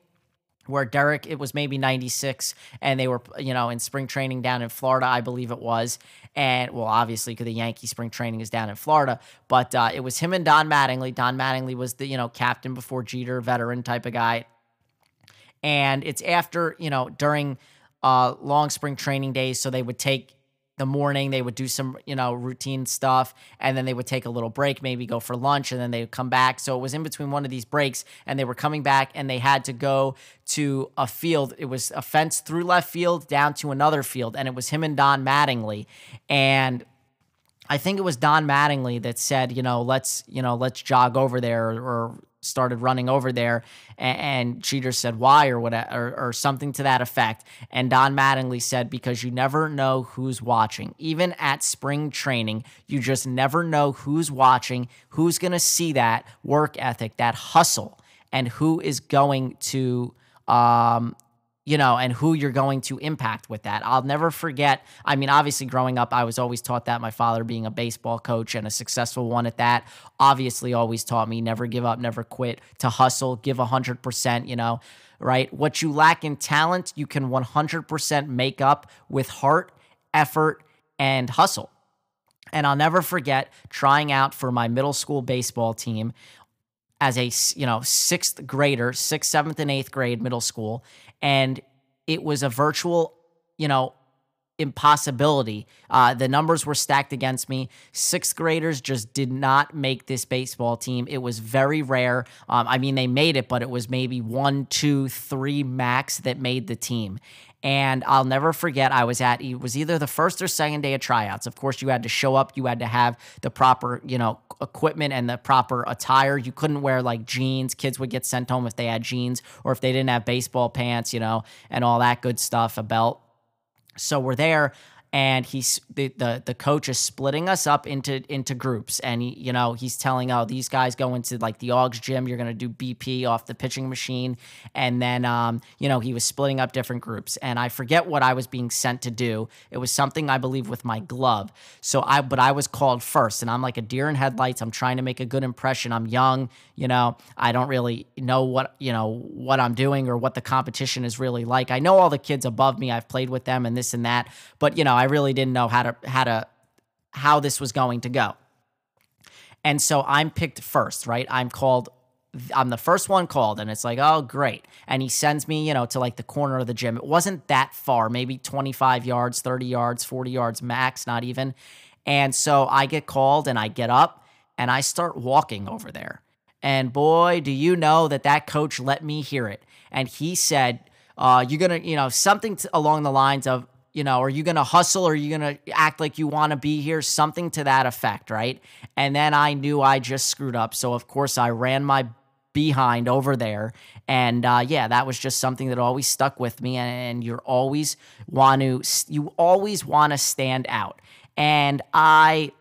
where Derek, it was maybe 96, and they were, you know, in spring training down in Florida, I believe it was. And well, obviously, because the Yankee spring training is down in Florida, but uh, it was him and Don Mattingly. Don Mattingly was the, you know, captain before Jeter, veteran type of guy. And it's after, you know, during uh, long spring training days. So they would take the morning they would do some you know routine stuff and then they would take a little break maybe go for lunch and then they would come back. So it was in between one of these breaks and they were coming back and they had to go to a field. It was a fence through left field down to another field and it was him and don mattingly. And I think it was Don Mattingly that said, you know, let's, you know, let's jog over there or, or started running over there. And, and Jeter said, why or whatever, or, or something to that effect. And Don Mattingly said, because you never know who's watching. Even at spring training, you just never know who's watching, who's going to see that work ethic, that hustle, and who is going to, um, you know, and who you're going to impact with that. I'll never forget. I mean, obviously, growing up, I was always taught that. My father, being a baseball coach and a successful one at that, obviously always taught me never give up, never quit, to hustle, give 100%, you know, right? What you lack in talent, you can 100% make up with heart, effort, and hustle. And I'll never forget trying out for my middle school baseball team as a you know sixth grader, sixth, seventh, and eighth grade middle school, and it was a virtual, you know, impossibility. Uh, the numbers were stacked against me. Sixth graders just did not make this baseball team. It was very rare. Um, I mean, they made it, but it was maybe one, two, three max that made the team. And I'll never forget, I was at, it was either the first or second day of tryouts. Of course, you had to show up, you had to have the proper, you know, equipment and the proper attire. You couldn't wear like jeans. Kids would get sent home if they had jeans or if they didn't have baseball pants, you know, and all that good stuff, a belt. So we're there and he's the, the the coach is splitting us up into into groups. And he, you know he's telling oh these guys go into like the augs gym you're going to do bp off the pitching machine. And then um you know he was splitting up different groups. And i forget what i was being sent to do. It was something i believe with my glove. So i but i was called first and i'm like a deer in headlights. I'm trying to make a good impression. I'm young you know. I don't really know what you know what i'm doing or what the competition is really like. I know all the kids above me. I've played with them and this and that. But you know i really didn't know how to how to how this was going to go. And so I'm picked first, right? I'm called I'm the first one called and it's like, "Oh, great." And he sends me, you know, to like the corner of the gym. It wasn't that far, maybe 25 yards, 30 yards, 40 yards max, not even. And so I get called and I get up and I start walking over there. And boy, do you know that that coach let me hear it. And he said, uh, you're going to, you know, something along the lines of, you know, are you going to hustle? Are you going to act like you want to be here? Something to that effect, right? And then I knew I just screwed up. So, of course, I ran my behind over there. And uh, yeah, that was just something that always stuck with me. And, you're always want to, you always want to stand out. And I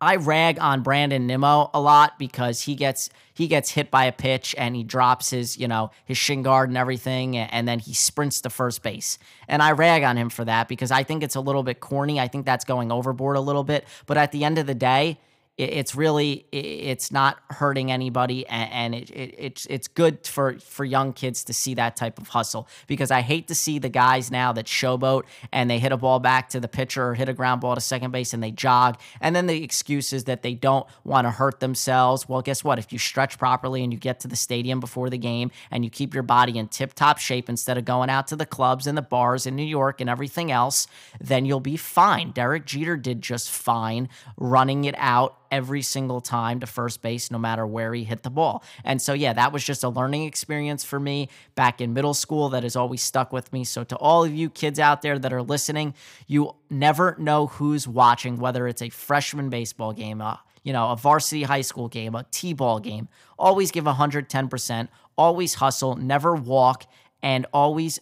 I rag on Brandon Nimmo a lot because he gets he gets hit by a pitch and he drops his you know his shin guard and everything and then he sprints to first base. And I rag on him for that because I think it's a little bit corny. I think that's going overboard a little bit. But at the end of the day it's really it's not hurting anybody and it, it, it's it's good for for young kids to see that type of hustle because I hate to see the guys now that showboat and they hit a ball back to the pitcher or hit a ground ball to second base and they jog and then the excuse is that they don't want to hurt themselves. Well guess what? If you stretch properly and you get to the stadium before the game and you keep your body in tip top shape instead of going out to the clubs and the bars in New York and everything else then you'll be fine. Derek Jeter did just fine running it out every single time to first base, no matter where he hit the ball. And so, yeah, that was just a learning experience for me back in middle school that has always stuck with me. So, to all of you kids out there that are listening, you never know who's watching, whether it's a freshman baseball game, a, you know, a varsity high school game, a T ball game. Always give 110%, always hustle, never walk, and always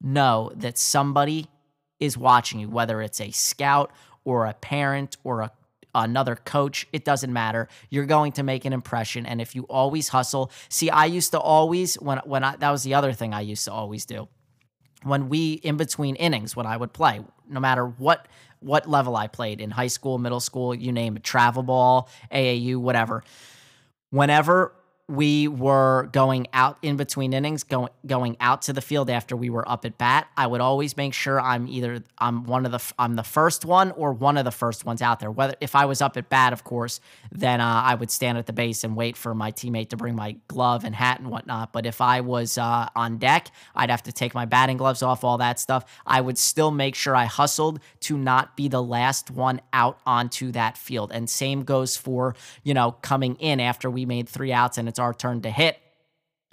know that somebody is watching you, whether it's a scout or a parent or a another coach, it doesn't matter. You're going to make an impression and if you always hustle. See, I used to always when when I that was the other thing I used to always do. When we in between innings when I would play, no matter what what level I played in high school, middle school, you name it, travel ball, AAU, whatever. Whenever we were going out in between innings, going going out to the field after we were up at bat. I would always make sure I'm either I'm one of the I'm the first one or one of the first ones out there. Whether if I was up at bat, of course, then uh, I would stand at the base and wait for my teammate to bring my glove and hat and whatnot. But if I was uh, on deck, I'd have to take my batting gloves off, all that stuff. I would still make sure I hustled to not be the last one out onto that field. And same goes for you know coming in after we made three outs and it's our turn to hit.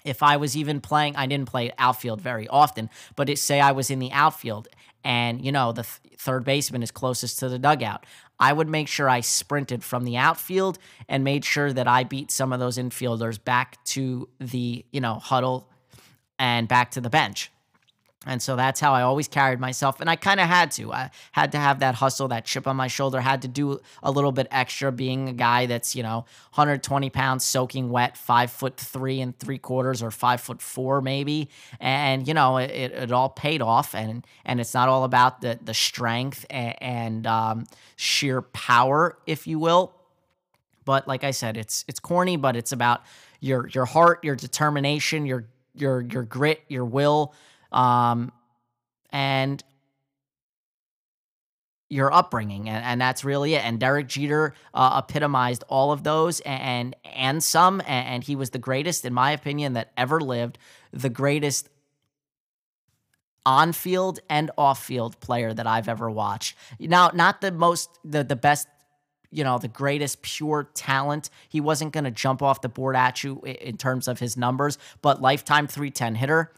If I was even playing, I didn't play outfield very often, but it, say I was in the outfield and, you know, the th- third baseman is closest to the dugout. I would make sure I sprinted from the outfield and made sure that I beat some of those infielders back to the, you know, huddle and back to the bench. And so that's how I always carried myself. And I kind of had to. I had to have that hustle, that chip on my shoulder, had to do a little bit extra being a guy that's, you know, 120 pounds, soaking wet, five foot three and three quarters or five foot four, maybe. And, you know, it, it all paid off. And, and it's not all about the, the strength and, and um, sheer power, if you will. But like I said, it's, it's corny, but it's about your, your heart, your determination, your, your, your grit, your will um, and your upbringing, and, and that's really it. And Derek Jeter uh, epitomized all of those and and some, and, and he was the greatest, in my opinion, that ever lived, the greatest on field and off field player that I've ever watched. Now, not the most, the the best you know, the greatest pure talent. He wasn't going to jump off the board at you in terms of his numbers, but lifetime 310 hitter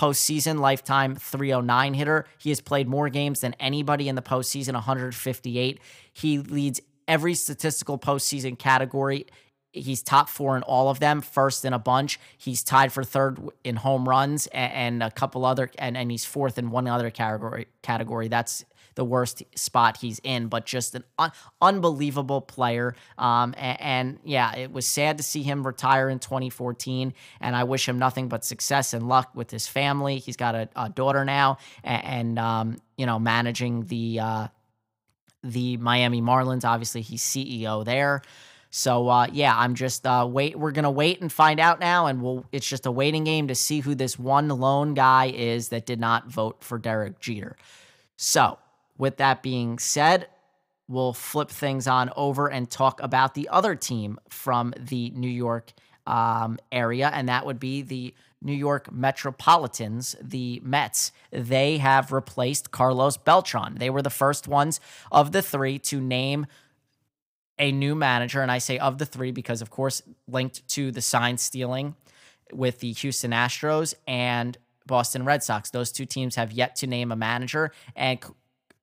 postseason lifetime 309 hitter. He has played more games than anybody in the postseason, 158. He leads every statistical postseason category. He's top four in all of them, first in a bunch. He's tied for third in home runs and, and a couple other, and, and he's fourth in one other category. Category that's the worst spot he's in, but just an un- unbelievable player. Um, and, and, yeah, it was sad to see him retire in 2014, and I wish him nothing but success and luck with his family. He's got a, a daughter now, and, and um, you know, managing the uh, the Miami Marlins. Obviously, he's CEO there. So uh, yeah, I'm just uh, wait. We're gonna wait and find out now, and we'll. It's just a waiting game to see who this one lone guy is that did not vote for Derek Jeter. So with that being said, we'll flip things on over and talk about the other team from the New York um, area, and that would be the New York Metropolitans, the Mets. They have replaced Carlos Beltran. They were the first ones of the three to name a new manager. And I say of the three because, of course, linked to the sign stealing with the Houston Astros and Boston Red Sox. Those two teams have yet to name a manager. And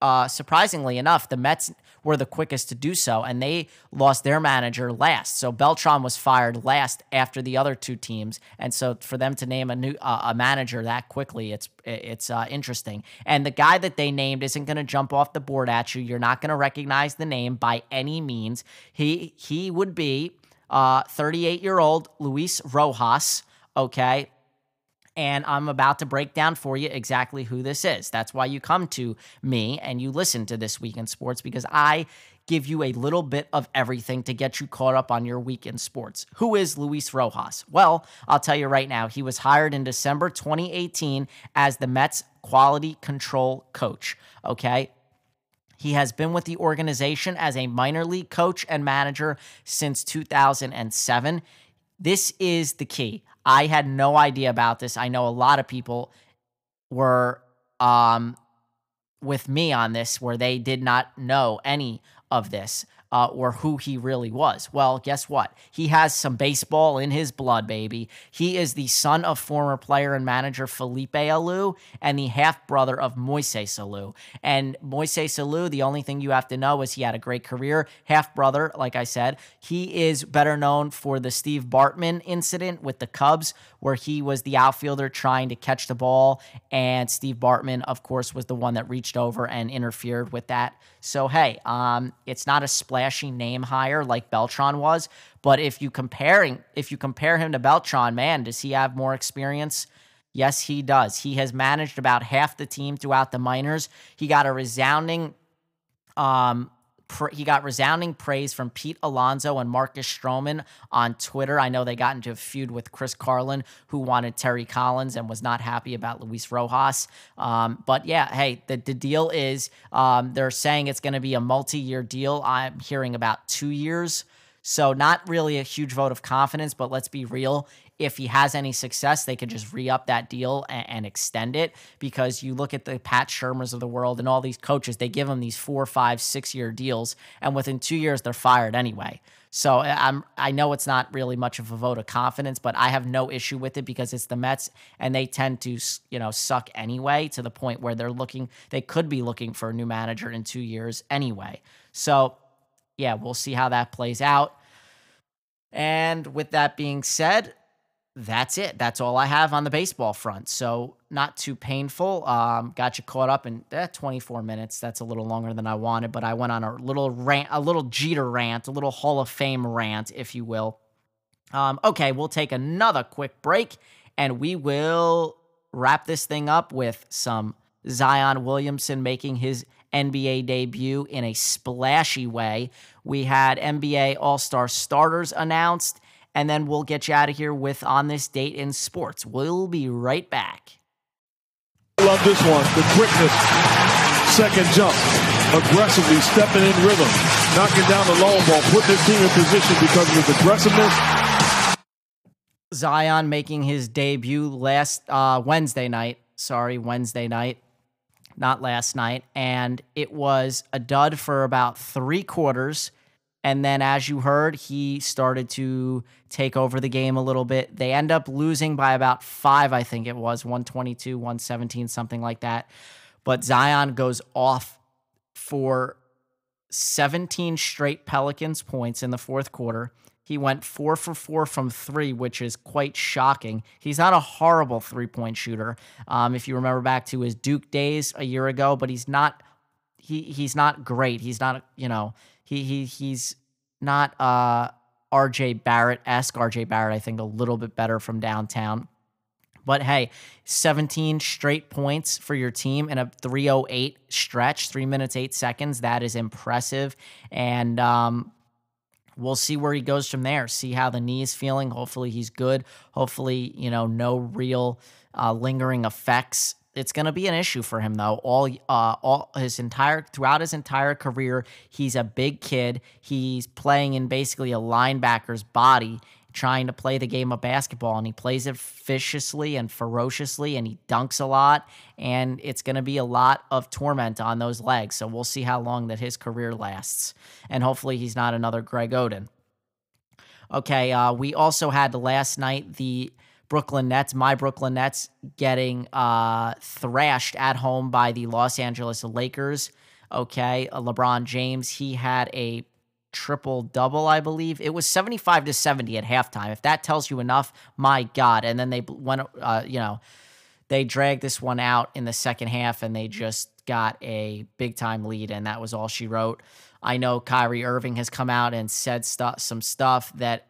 uh, surprisingly enough, the Mets were the quickest to do so, and they lost their manager last. So Beltran was fired last after the other two teams, and so for them to name a new uh, a manager that quickly, it's it's uh, interesting. And the guy that they named isn't going to jump off the board at you. You're not going to recognize the name by any means. He he would be 38 uh, year old Luis Rojas. Okay, and I'm about to break down for you exactly who this is. That's why you come to me and you listen to This Week in Sports because I give you a little bit of everything to get you caught up on your week in sports. Who is Luis Rojas? Well, I'll tell you right now, he was hired in December 2018 as the Mets quality control coach. Okay. He has been with the organization as a minor league coach and manager since 2007. This is the key. I had no idea about this. I know a lot of people were um, with me on this where they did not know any of this uh, or who he really was. Well, guess what? He has some baseball in his blood, baby. He is the son of former player and manager Felipe Alou and the half brother of Moises Alou. And Moises Alou, the only thing you have to know is he had a great career. Half brother, like I said, he is better known for the Steve Bartman incident with the Cubs where he was the outfielder trying to catch the ball. And Steve Bartman, of course, was the one that reached over and interfered with that. So, hey, um, it's not a splashy name hire like Beltran was. But if you comparing if you compare him to Beltran, man, does he have more experience? Yes, he does. He has managed about half the team throughout the minors. He got a resounding um, he got resounding praise from Pete Alonso and Marcus Stroman on Twitter. I know they got into a feud with Chris Carlin, who wanted Terry Collins and was not happy about Luis Rojas. Um, but yeah, hey, the, the deal is um, they're saying it's going to be a multi year deal. I'm hearing about two years. So, not really a huge vote of confidence, but let's be real if he has any success, they could just re up that deal and, and, extend it because you look at the Pat Shurmurs of the world and all these coaches, they give them these four, five, six year deals, and within two years, they're fired anyway. So uh, I'm I know it's not really much of a vote of confidence, but I have no issue with it because it's the Mets and they tend to you know suck anyway to the point where they're looking they could be looking for a new manager in 2 years anyway. So yeah, we'll see how that plays out. And with that being said, that's it. That's all I have on the baseball front. So not too painful. Um, got you caught up in eh, 24 minutes. That's a little longer than I wanted, but I went on a little rant, a little Jeter rant, a little Hall of Fame rant, if you will. Um, okay, we'll take another quick break, and we will wrap this thing up with some Zion Williamson making his NBA debut in a splashy way. We had NBA All Star starters announced and then we'll get you out of here with On This Date in Sports. We'll be right back. I love this one. The quickness, second jump, aggressively stepping in rhythm, knocking down the long ball, putting his team in position because of his aggressiveness. Zion making his debut last uh, Wednesday night. Sorry, Wednesday night, not last night. And it was a dud for about three quarters. And then, as you heard, he started to take over the game a little bit. They end up losing by about five, I think it was 122, 117, something like that. But Zion goes off for 17 straight Pelicans points in the fourth quarter. He went four for four from three, which is quite shocking. He's not a horrible three point shooter. Um, if you remember back to his Duke days a year ago, but he's not he he's not great. He's not you know he he he's not uh RJ Barrett esque. RJ Barrett, I think, a little bit better from downtown. But hey, 17 straight points for your team in a 308 stretch, three minutes, eight seconds. That is impressive. And um, we'll see where he goes from there. See how the knee is feeling. Hopefully, he's good. Hopefully, you know, no real uh, lingering effects it's going to be an issue for him though. All uh, all his entire throughout his entire career, he's a big kid. He's playing in basically a linebacker's body, trying to play the game of basketball, and he plays it viciously and ferociously, and he dunks a lot, and it's going to be a lot of torment on those legs. So we'll see how long that his career lasts, and hopefully he's not another Greg Oden. Okay, uh, we also had last night the Brooklyn Nets, my Brooklyn Nets, getting uh, thrashed at home by the Los Angeles Lakers. Okay, uh, LeBron James, he had a triple double, I believe. It was 75 to 70 at halftime. If that tells you enough, my God. And then they went, uh, you know, they dragged this one out in the second half and they just got a big time lead. And that was all she wrote. I know Kyrie Irving has come out and said stuff, some stuff that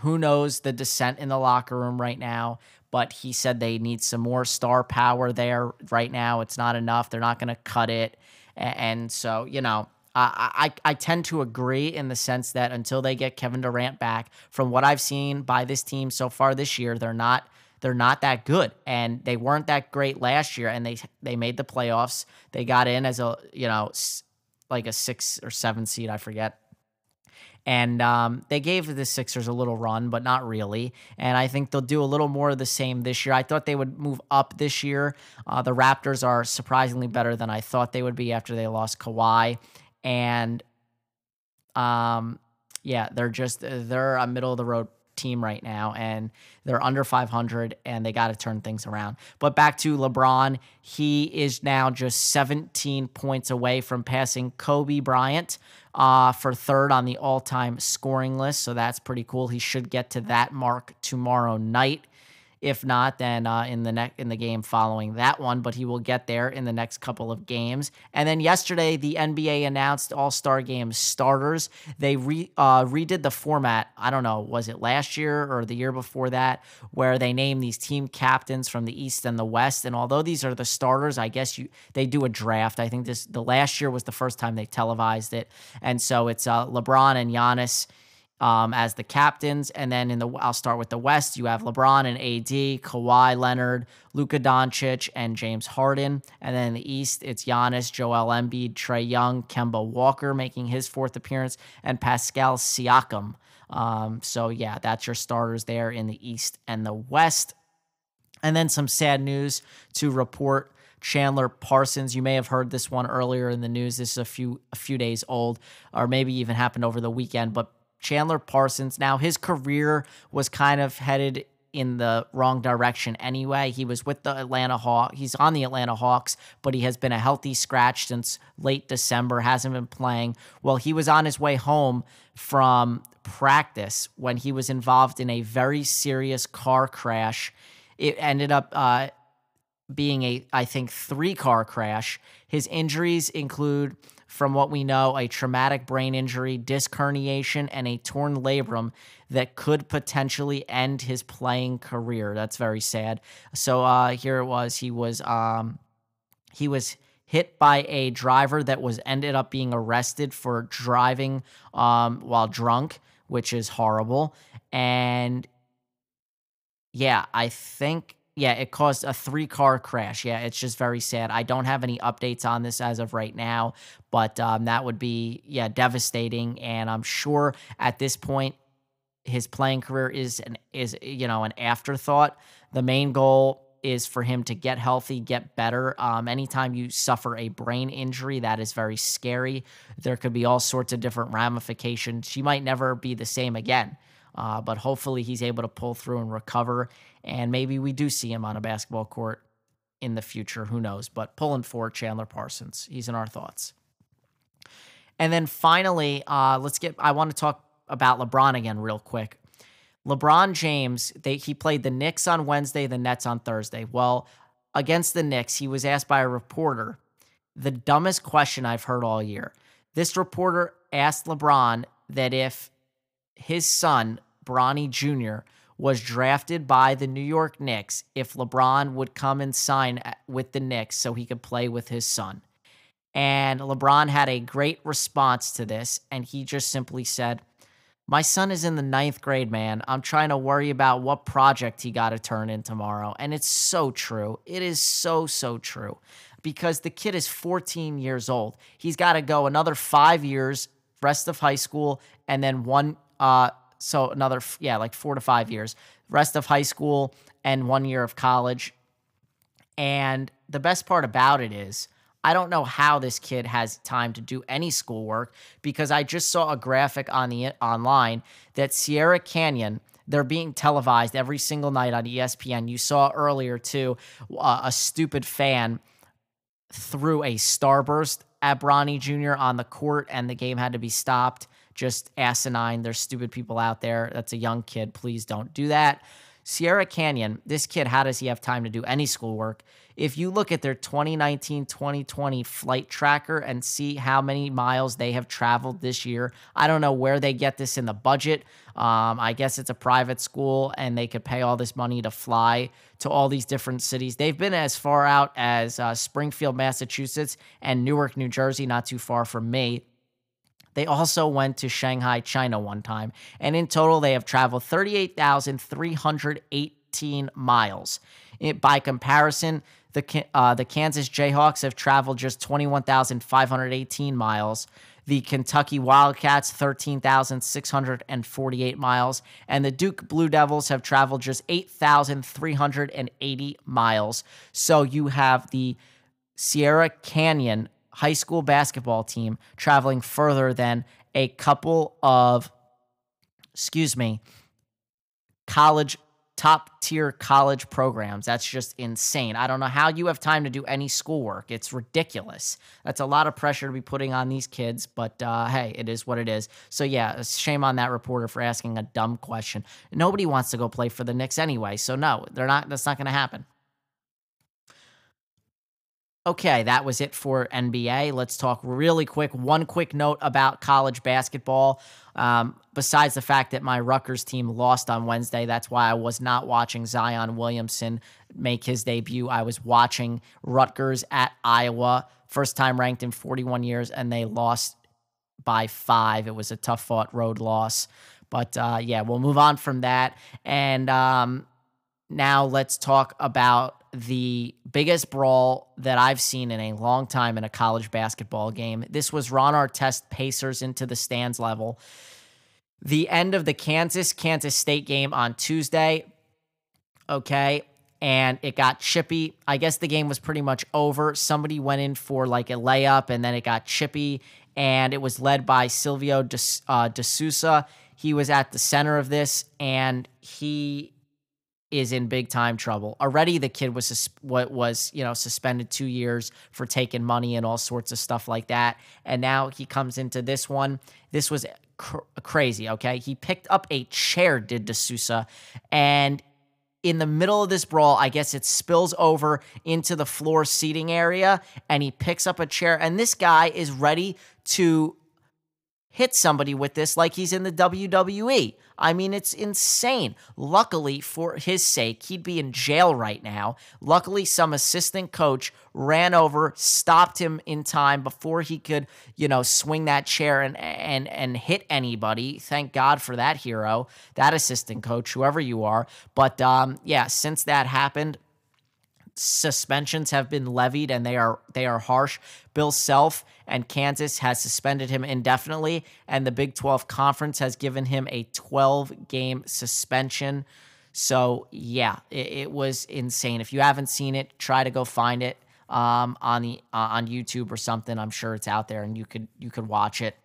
who knows the dissent in the locker room right now, but he said they need some more star power there right now. It's not enough. They're not going to cut it. And so, you know, I, I, I tend to agree in the sense that until they get Kevin Durant back, from what I've seen by this team so far this year, they're not they're not that good, and they weren't that great last year. And they they made the playoffs. They got in as a you know like a six or seven seed, I forget. And um, they gave the Sixers a little run, but not really. And I think they'll do a little more of the same this year. I thought they would move up this year. Uh, the Raptors are surprisingly better than I thought they would be after they lost Kawhi. And um, yeah, they're just they're a middle of the road team right now and they're under 500 and they got to turn things around. But back to LeBron, he is now just 17 points away from passing Kobe Bryant uh, for third on the all time scoring list. So that's pretty cool. He should get to that mark tomorrow night If not, then uh, in the ne- in the game following that one, but he will get there in the next couple of games. And then yesterday, the NBA announced All Star Game starters. They re- uh, redid the format. I don't know, was it last year or the year before that, where they named these team captains from the East and the West. And although these are the starters, I guess you they do a draft. I think this the last year was the first time they televised it, and so it's uh, LeBron and Giannis um, as the captains. And then in the I'll start with the West. You have LeBron and AD, Kawhi Leonard, Luka Doncic, and James Harden. And then in the East, it's Giannis, Joel Embiid, Trae Young, Kemba Walker making his fourth appearance, and Pascal Siakam. Um, so yeah, that's your starters there in the East and the West. And then some sad news to report. Chandler Parsons. You may have heard this one earlier in the news. This is a few a few days old, or maybe even happened over the weekend. But Chandler Parsons. Now, his career was kind of headed in the wrong direction anyway. He was with the Atlanta Hawks. He's on the Atlanta Hawks, but he has been a healthy scratch since late December, hasn't been playing. Well, he was on his way home from practice when he was involved in a very serious car crash. It ended up uh, being a, I think, three car crash. His injuries include from what we know, a traumatic brain injury, disc herniation, and a torn labrum that could potentially end his playing career. That's very sad. So uh, here it was. He was um, he was hit by a driver that was ended up being arrested for driving um, while drunk, which is horrible. And yeah, I think yeah, it caused a three car crash. Yeah, it's just very sad. I don't have any updates on this as of right now, but um, that would be, yeah, devastating. And I'm sure at this point, his playing career is an is you know an afterthought. The main goal is for him to get healthy, get better. Um, anytime you suffer a brain injury, that is very scary. There could be all sorts of different ramifications. She might never be the same again. Uh, but hopefully he's able to pull through and recover. And maybe we do see him on a basketball court in the future. Who knows? But pulling for Chandler Parsons. He's in our thoughts. And then finally, uh, let's get. I want to talk about LeBron again, real quick. LeBron James, they, he played the Knicks on Wednesday, the Nets on Thursday. Well, against the Knicks, he was asked by a reporter the dumbest question I've heard all year. This reporter asked LeBron that if his son, Bronny Jr., was drafted by the New York Knicks if LeBron would come and sign with the Knicks so he could play with his son. And LeBron had a great response to this, and he just simply said, My son is in the ninth grade, man. I'm trying to worry about what project he got to turn in tomorrow. And it's so true. It is so, so true because the kid is 14 years old. He's got to go another five years, rest of high school, and then one uh, so another, yeah, like four to five years, rest of high school and one year of college. And the best part about it is, I don't know how this kid has time to do any schoolwork because I just saw a graphic on the online that Sierra Canyon they're being televised every single night on ESPN. You saw earlier too uh, a stupid fan threw a starburst at Bronny Jr. on the court and the game had to be stopped just asinine. There's stupid people out there. That's a young kid. Please don't do that. Sierra Canyon, this kid, how does he have time to do any schoolwork? If you look at their 2019 2020 flight tracker and see how many miles they have traveled this year, I don't know where they get this in the budget. Um, I guess it's a private school and they could pay all this money to fly to all these different cities. They've been as far out as uh, Springfield, Massachusetts, and Newark, New Jersey, not too far from me. They also went to Shanghai, China one time. And in total, they have traveled 38,318 miles. It, by comparison, the, uh, the Kansas Jayhawks have traveled just 21,518 miles. The Kentucky Wildcats, 13,648 miles. And the Duke Blue Devils have traveled just 8,380 miles. So you have the Sierra Canyon high school basketball team traveling further than a couple of, excuse me, college top tier college programs. That's just insane. I don't know how you have time to do any schoolwork. It's ridiculous. That's a lot of pressure to be putting on these kids, but uh, hey, it is what it is. So yeah, shame on that reporter for asking a dumb question. Nobody wants to go play for the Knicks anyway, so no, they're not. That's not going to happen. Okay, that was it for NBA. Let's talk really quick. One quick note about college basketball. Um, besides the fact that my Rutgers team lost on Wednesday, that's why I was not watching Zion Williamson make his debut. I was watching Rutgers at Iowa, first time ranked in 41 years, and they lost by five. It was a tough fought road loss. But uh, yeah, we'll move on from that. And um, now let's talk about the biggest brawl that I've seen in a long time in a college basketball game. This was Ron Artest Pacers into the stands level. The end of the Kansas Kansas State game on Tuesday. Okay. And it got chippy. I guess the game was pretty much over. Somebody went in for like a layup and then it got chippy. And it was led by Silvio De, uh, De Sousa. He was at the center of this and he is in big time trouble. Already, the kid was what was you know suspended two years for taking money and all sorts of stuff like that, and now he comes into this one. This was cr- crazy. Okay, he picked up a chair, did De Sousa, and in the middle of this brawl, I guess it spills over into the floor seating area, and he picks up a chair, and this guy is ready to hit somebody with this like he's in the WWE. I mean, it's insane. Luckily, for his sake, he'd be in jail right now. Luckily, some assistant coach ran over, stopped him in time before he could, you know, swing that chair and and and hit anybody. Thank God for that hero, that assistant coach, whoever you are. But um, yeah, since that happened, suspensions have been levied and they are they are harsh. Bill Self and Kansas has suspended him indefinitely, and the Big 12 Conference has given him a 12 game suspension. So yeah, it, it, was insane. If you haven't seen it, try to go find it um, on the uh, on YouTube or something. I'm sure it's out there, and you could you could watch it.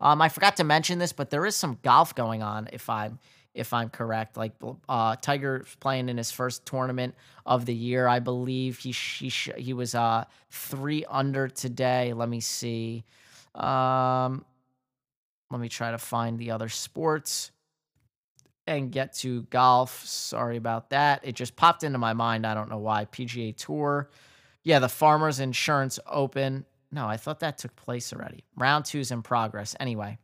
Um, I forgot to mention this, but there is some golf going on. If I'm if I'm correct. Like uh, Tiger playing in his first tournament of the year, I believe he he he was uh three under today. Let me see. Um, let me try to find the other sports and get to golf. Sorry about that. It just popped into my mind. I don't know why. PGA Tour. Yeah, the Farmers Insurance Open. No, I thought that took place already. Round two's in progress. Anyway,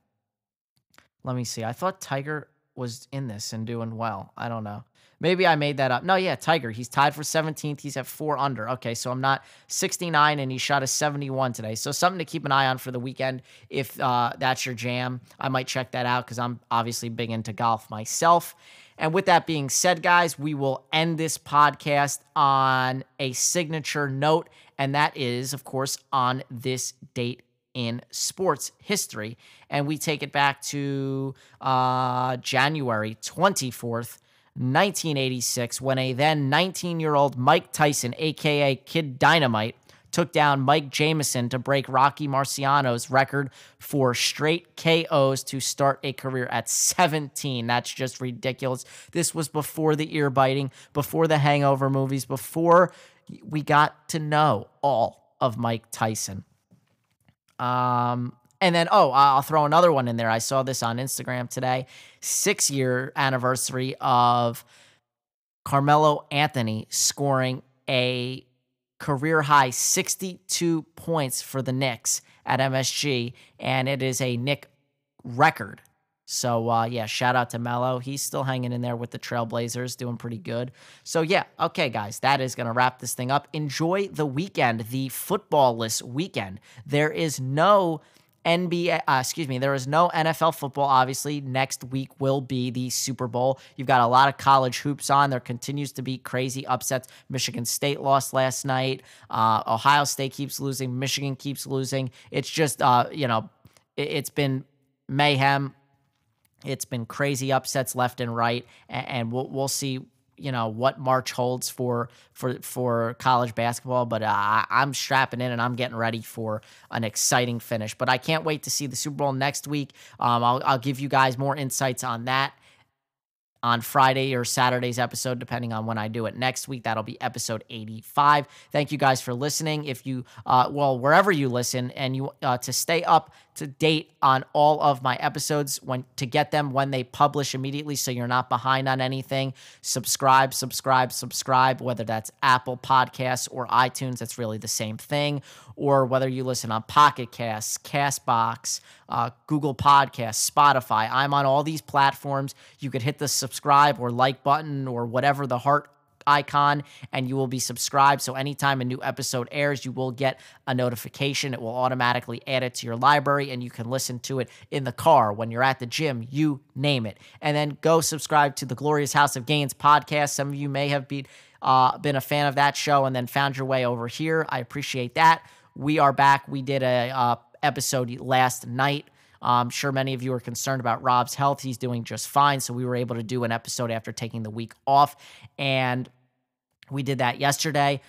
let me see. I thought Tiger was in this and doing well. I don't know. Maybe I made that up. No, yeah, Tiger. He's tied for 17th. He's at four under. Okay, so I'm not 69 and he shot a 71 today. So something to keep an eye on for the weekend. If uh, that's your jam, I might check that out because I'm obviously big into golf myself. And with that being said, guys, we will end this podcast on a signature note. And that is, of course, on this date in sports history. And we take it back to uh, January 24th, 1986, when a then 19 year old Mike Tyson, aka Kid Dynamite, took down Mike Jameson to break Rocky Marciano's record for straight KOs to start a career at 17. That's just ridiculous. This was before the ear biting, before the hangover movies, before we got to know all of Mike Tyson. Um, and then, oh, I'll throw another one in there. I saw this on Instagram today. Six year anniversary of Carmelo Anthony scoring a career high 62 points for the Knicks at MSG. And it is a Knick record. So uh, yeah, shout out to Melo. He's still hanging in there with the Trailblazers, doing pretty good. So yeah, okay, guys, that is gonna wrap this thing up. Enjoy the weekend, the footballless weekend. There is no NBA, uh, excuse me, there is no NFL football. Obviously, next week will be the Super Bowl. You've got a lot of college hoops on. There continues to be crazy upsets. Michigan State lost last night. Uh, Ohio State keeps losing. Michigan keeps losing. It's just, uh, you know, it, it's been mayhem it's been crazy upsets left and right, and we'll we'll see you know what March holds for for for college basketball. But uh, I'm strapping in and I'm getting ready for an exciting finish. But I can't wait to see the Super Bowl next week. Um, I'll I'll give you guys more insights on that on Friday or Saturday's episode, depending on when I do it next week. That'll be episode 85. Thank you guys for listening. If you, uh, well, wherever you listen, and you uh, to stay up to date on all of my episodes when to get them when they publish immediately so you're not behind on anything. Subscribe subscribe subscribe whether that's apple podcasts or itunes that's really the same thing or whether you listen on pocket casts castbox uh, google podcasts spotify. I'm on all these platforms. You could hit the subscribe or like button or whatever the heart icon and you will be subscribed. So anytime a new episode airs, you will get a notification. It will automatically add it to your library and you can listen to it in the car, when you're at the gym, you name it. And then go subscribe to the Glorious House of Gains podcast. Some of you may have been, uh, been a fan of that show and then found your way over here. I appreciate that. We are back. We did a uh, episode last night I'm sure many of you are concerned about Rob's health. He's doing just fine. So we were able to do an episode after taking the week off. And we did that yesterday.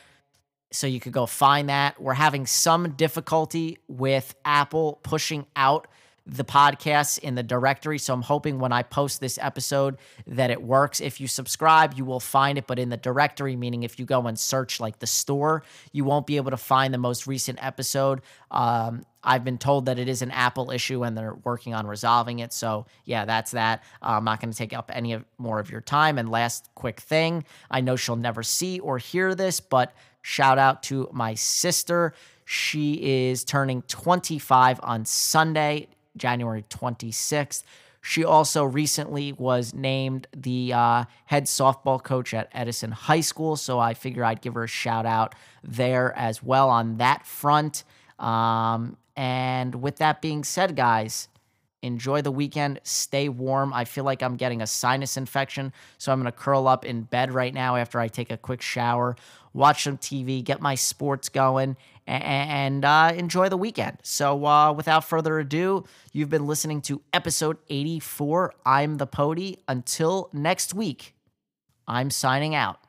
So you could go find that. We're having some difficulty with Apple pushing out the podcasts in the directory. So I'm hoping when I post this episode that it works. If you subscribe, you will find it, but in the directory, meaning if you go and search like the store, you won't be able to find the most recent episode. Um, I've been told that it is an Apple issue and they're working on resolving it. So, yeah, that's that. Uh, I'm not going to take up any of, more of your time. And last quick thing I know she'll never see or hear this, but shout out to my sister. She is turning 25 on Sunday. January 26th. She also recently was named the uh, head softball coach at Edison High School. So I figure I'd give her a shout out there as well on that front. Um, and with that being said, guys, enjoy the weekend. Stay warm. I feel like I'm getting a sinus infection. So I'm going to curl up in bed right now after I take a quick shower, watch some TV, get my sports going, and uh, enjoy the weekend. So, uh, without further ado, you've been listening to episode 84. I'm the Pody. Until next week, I'm signing out.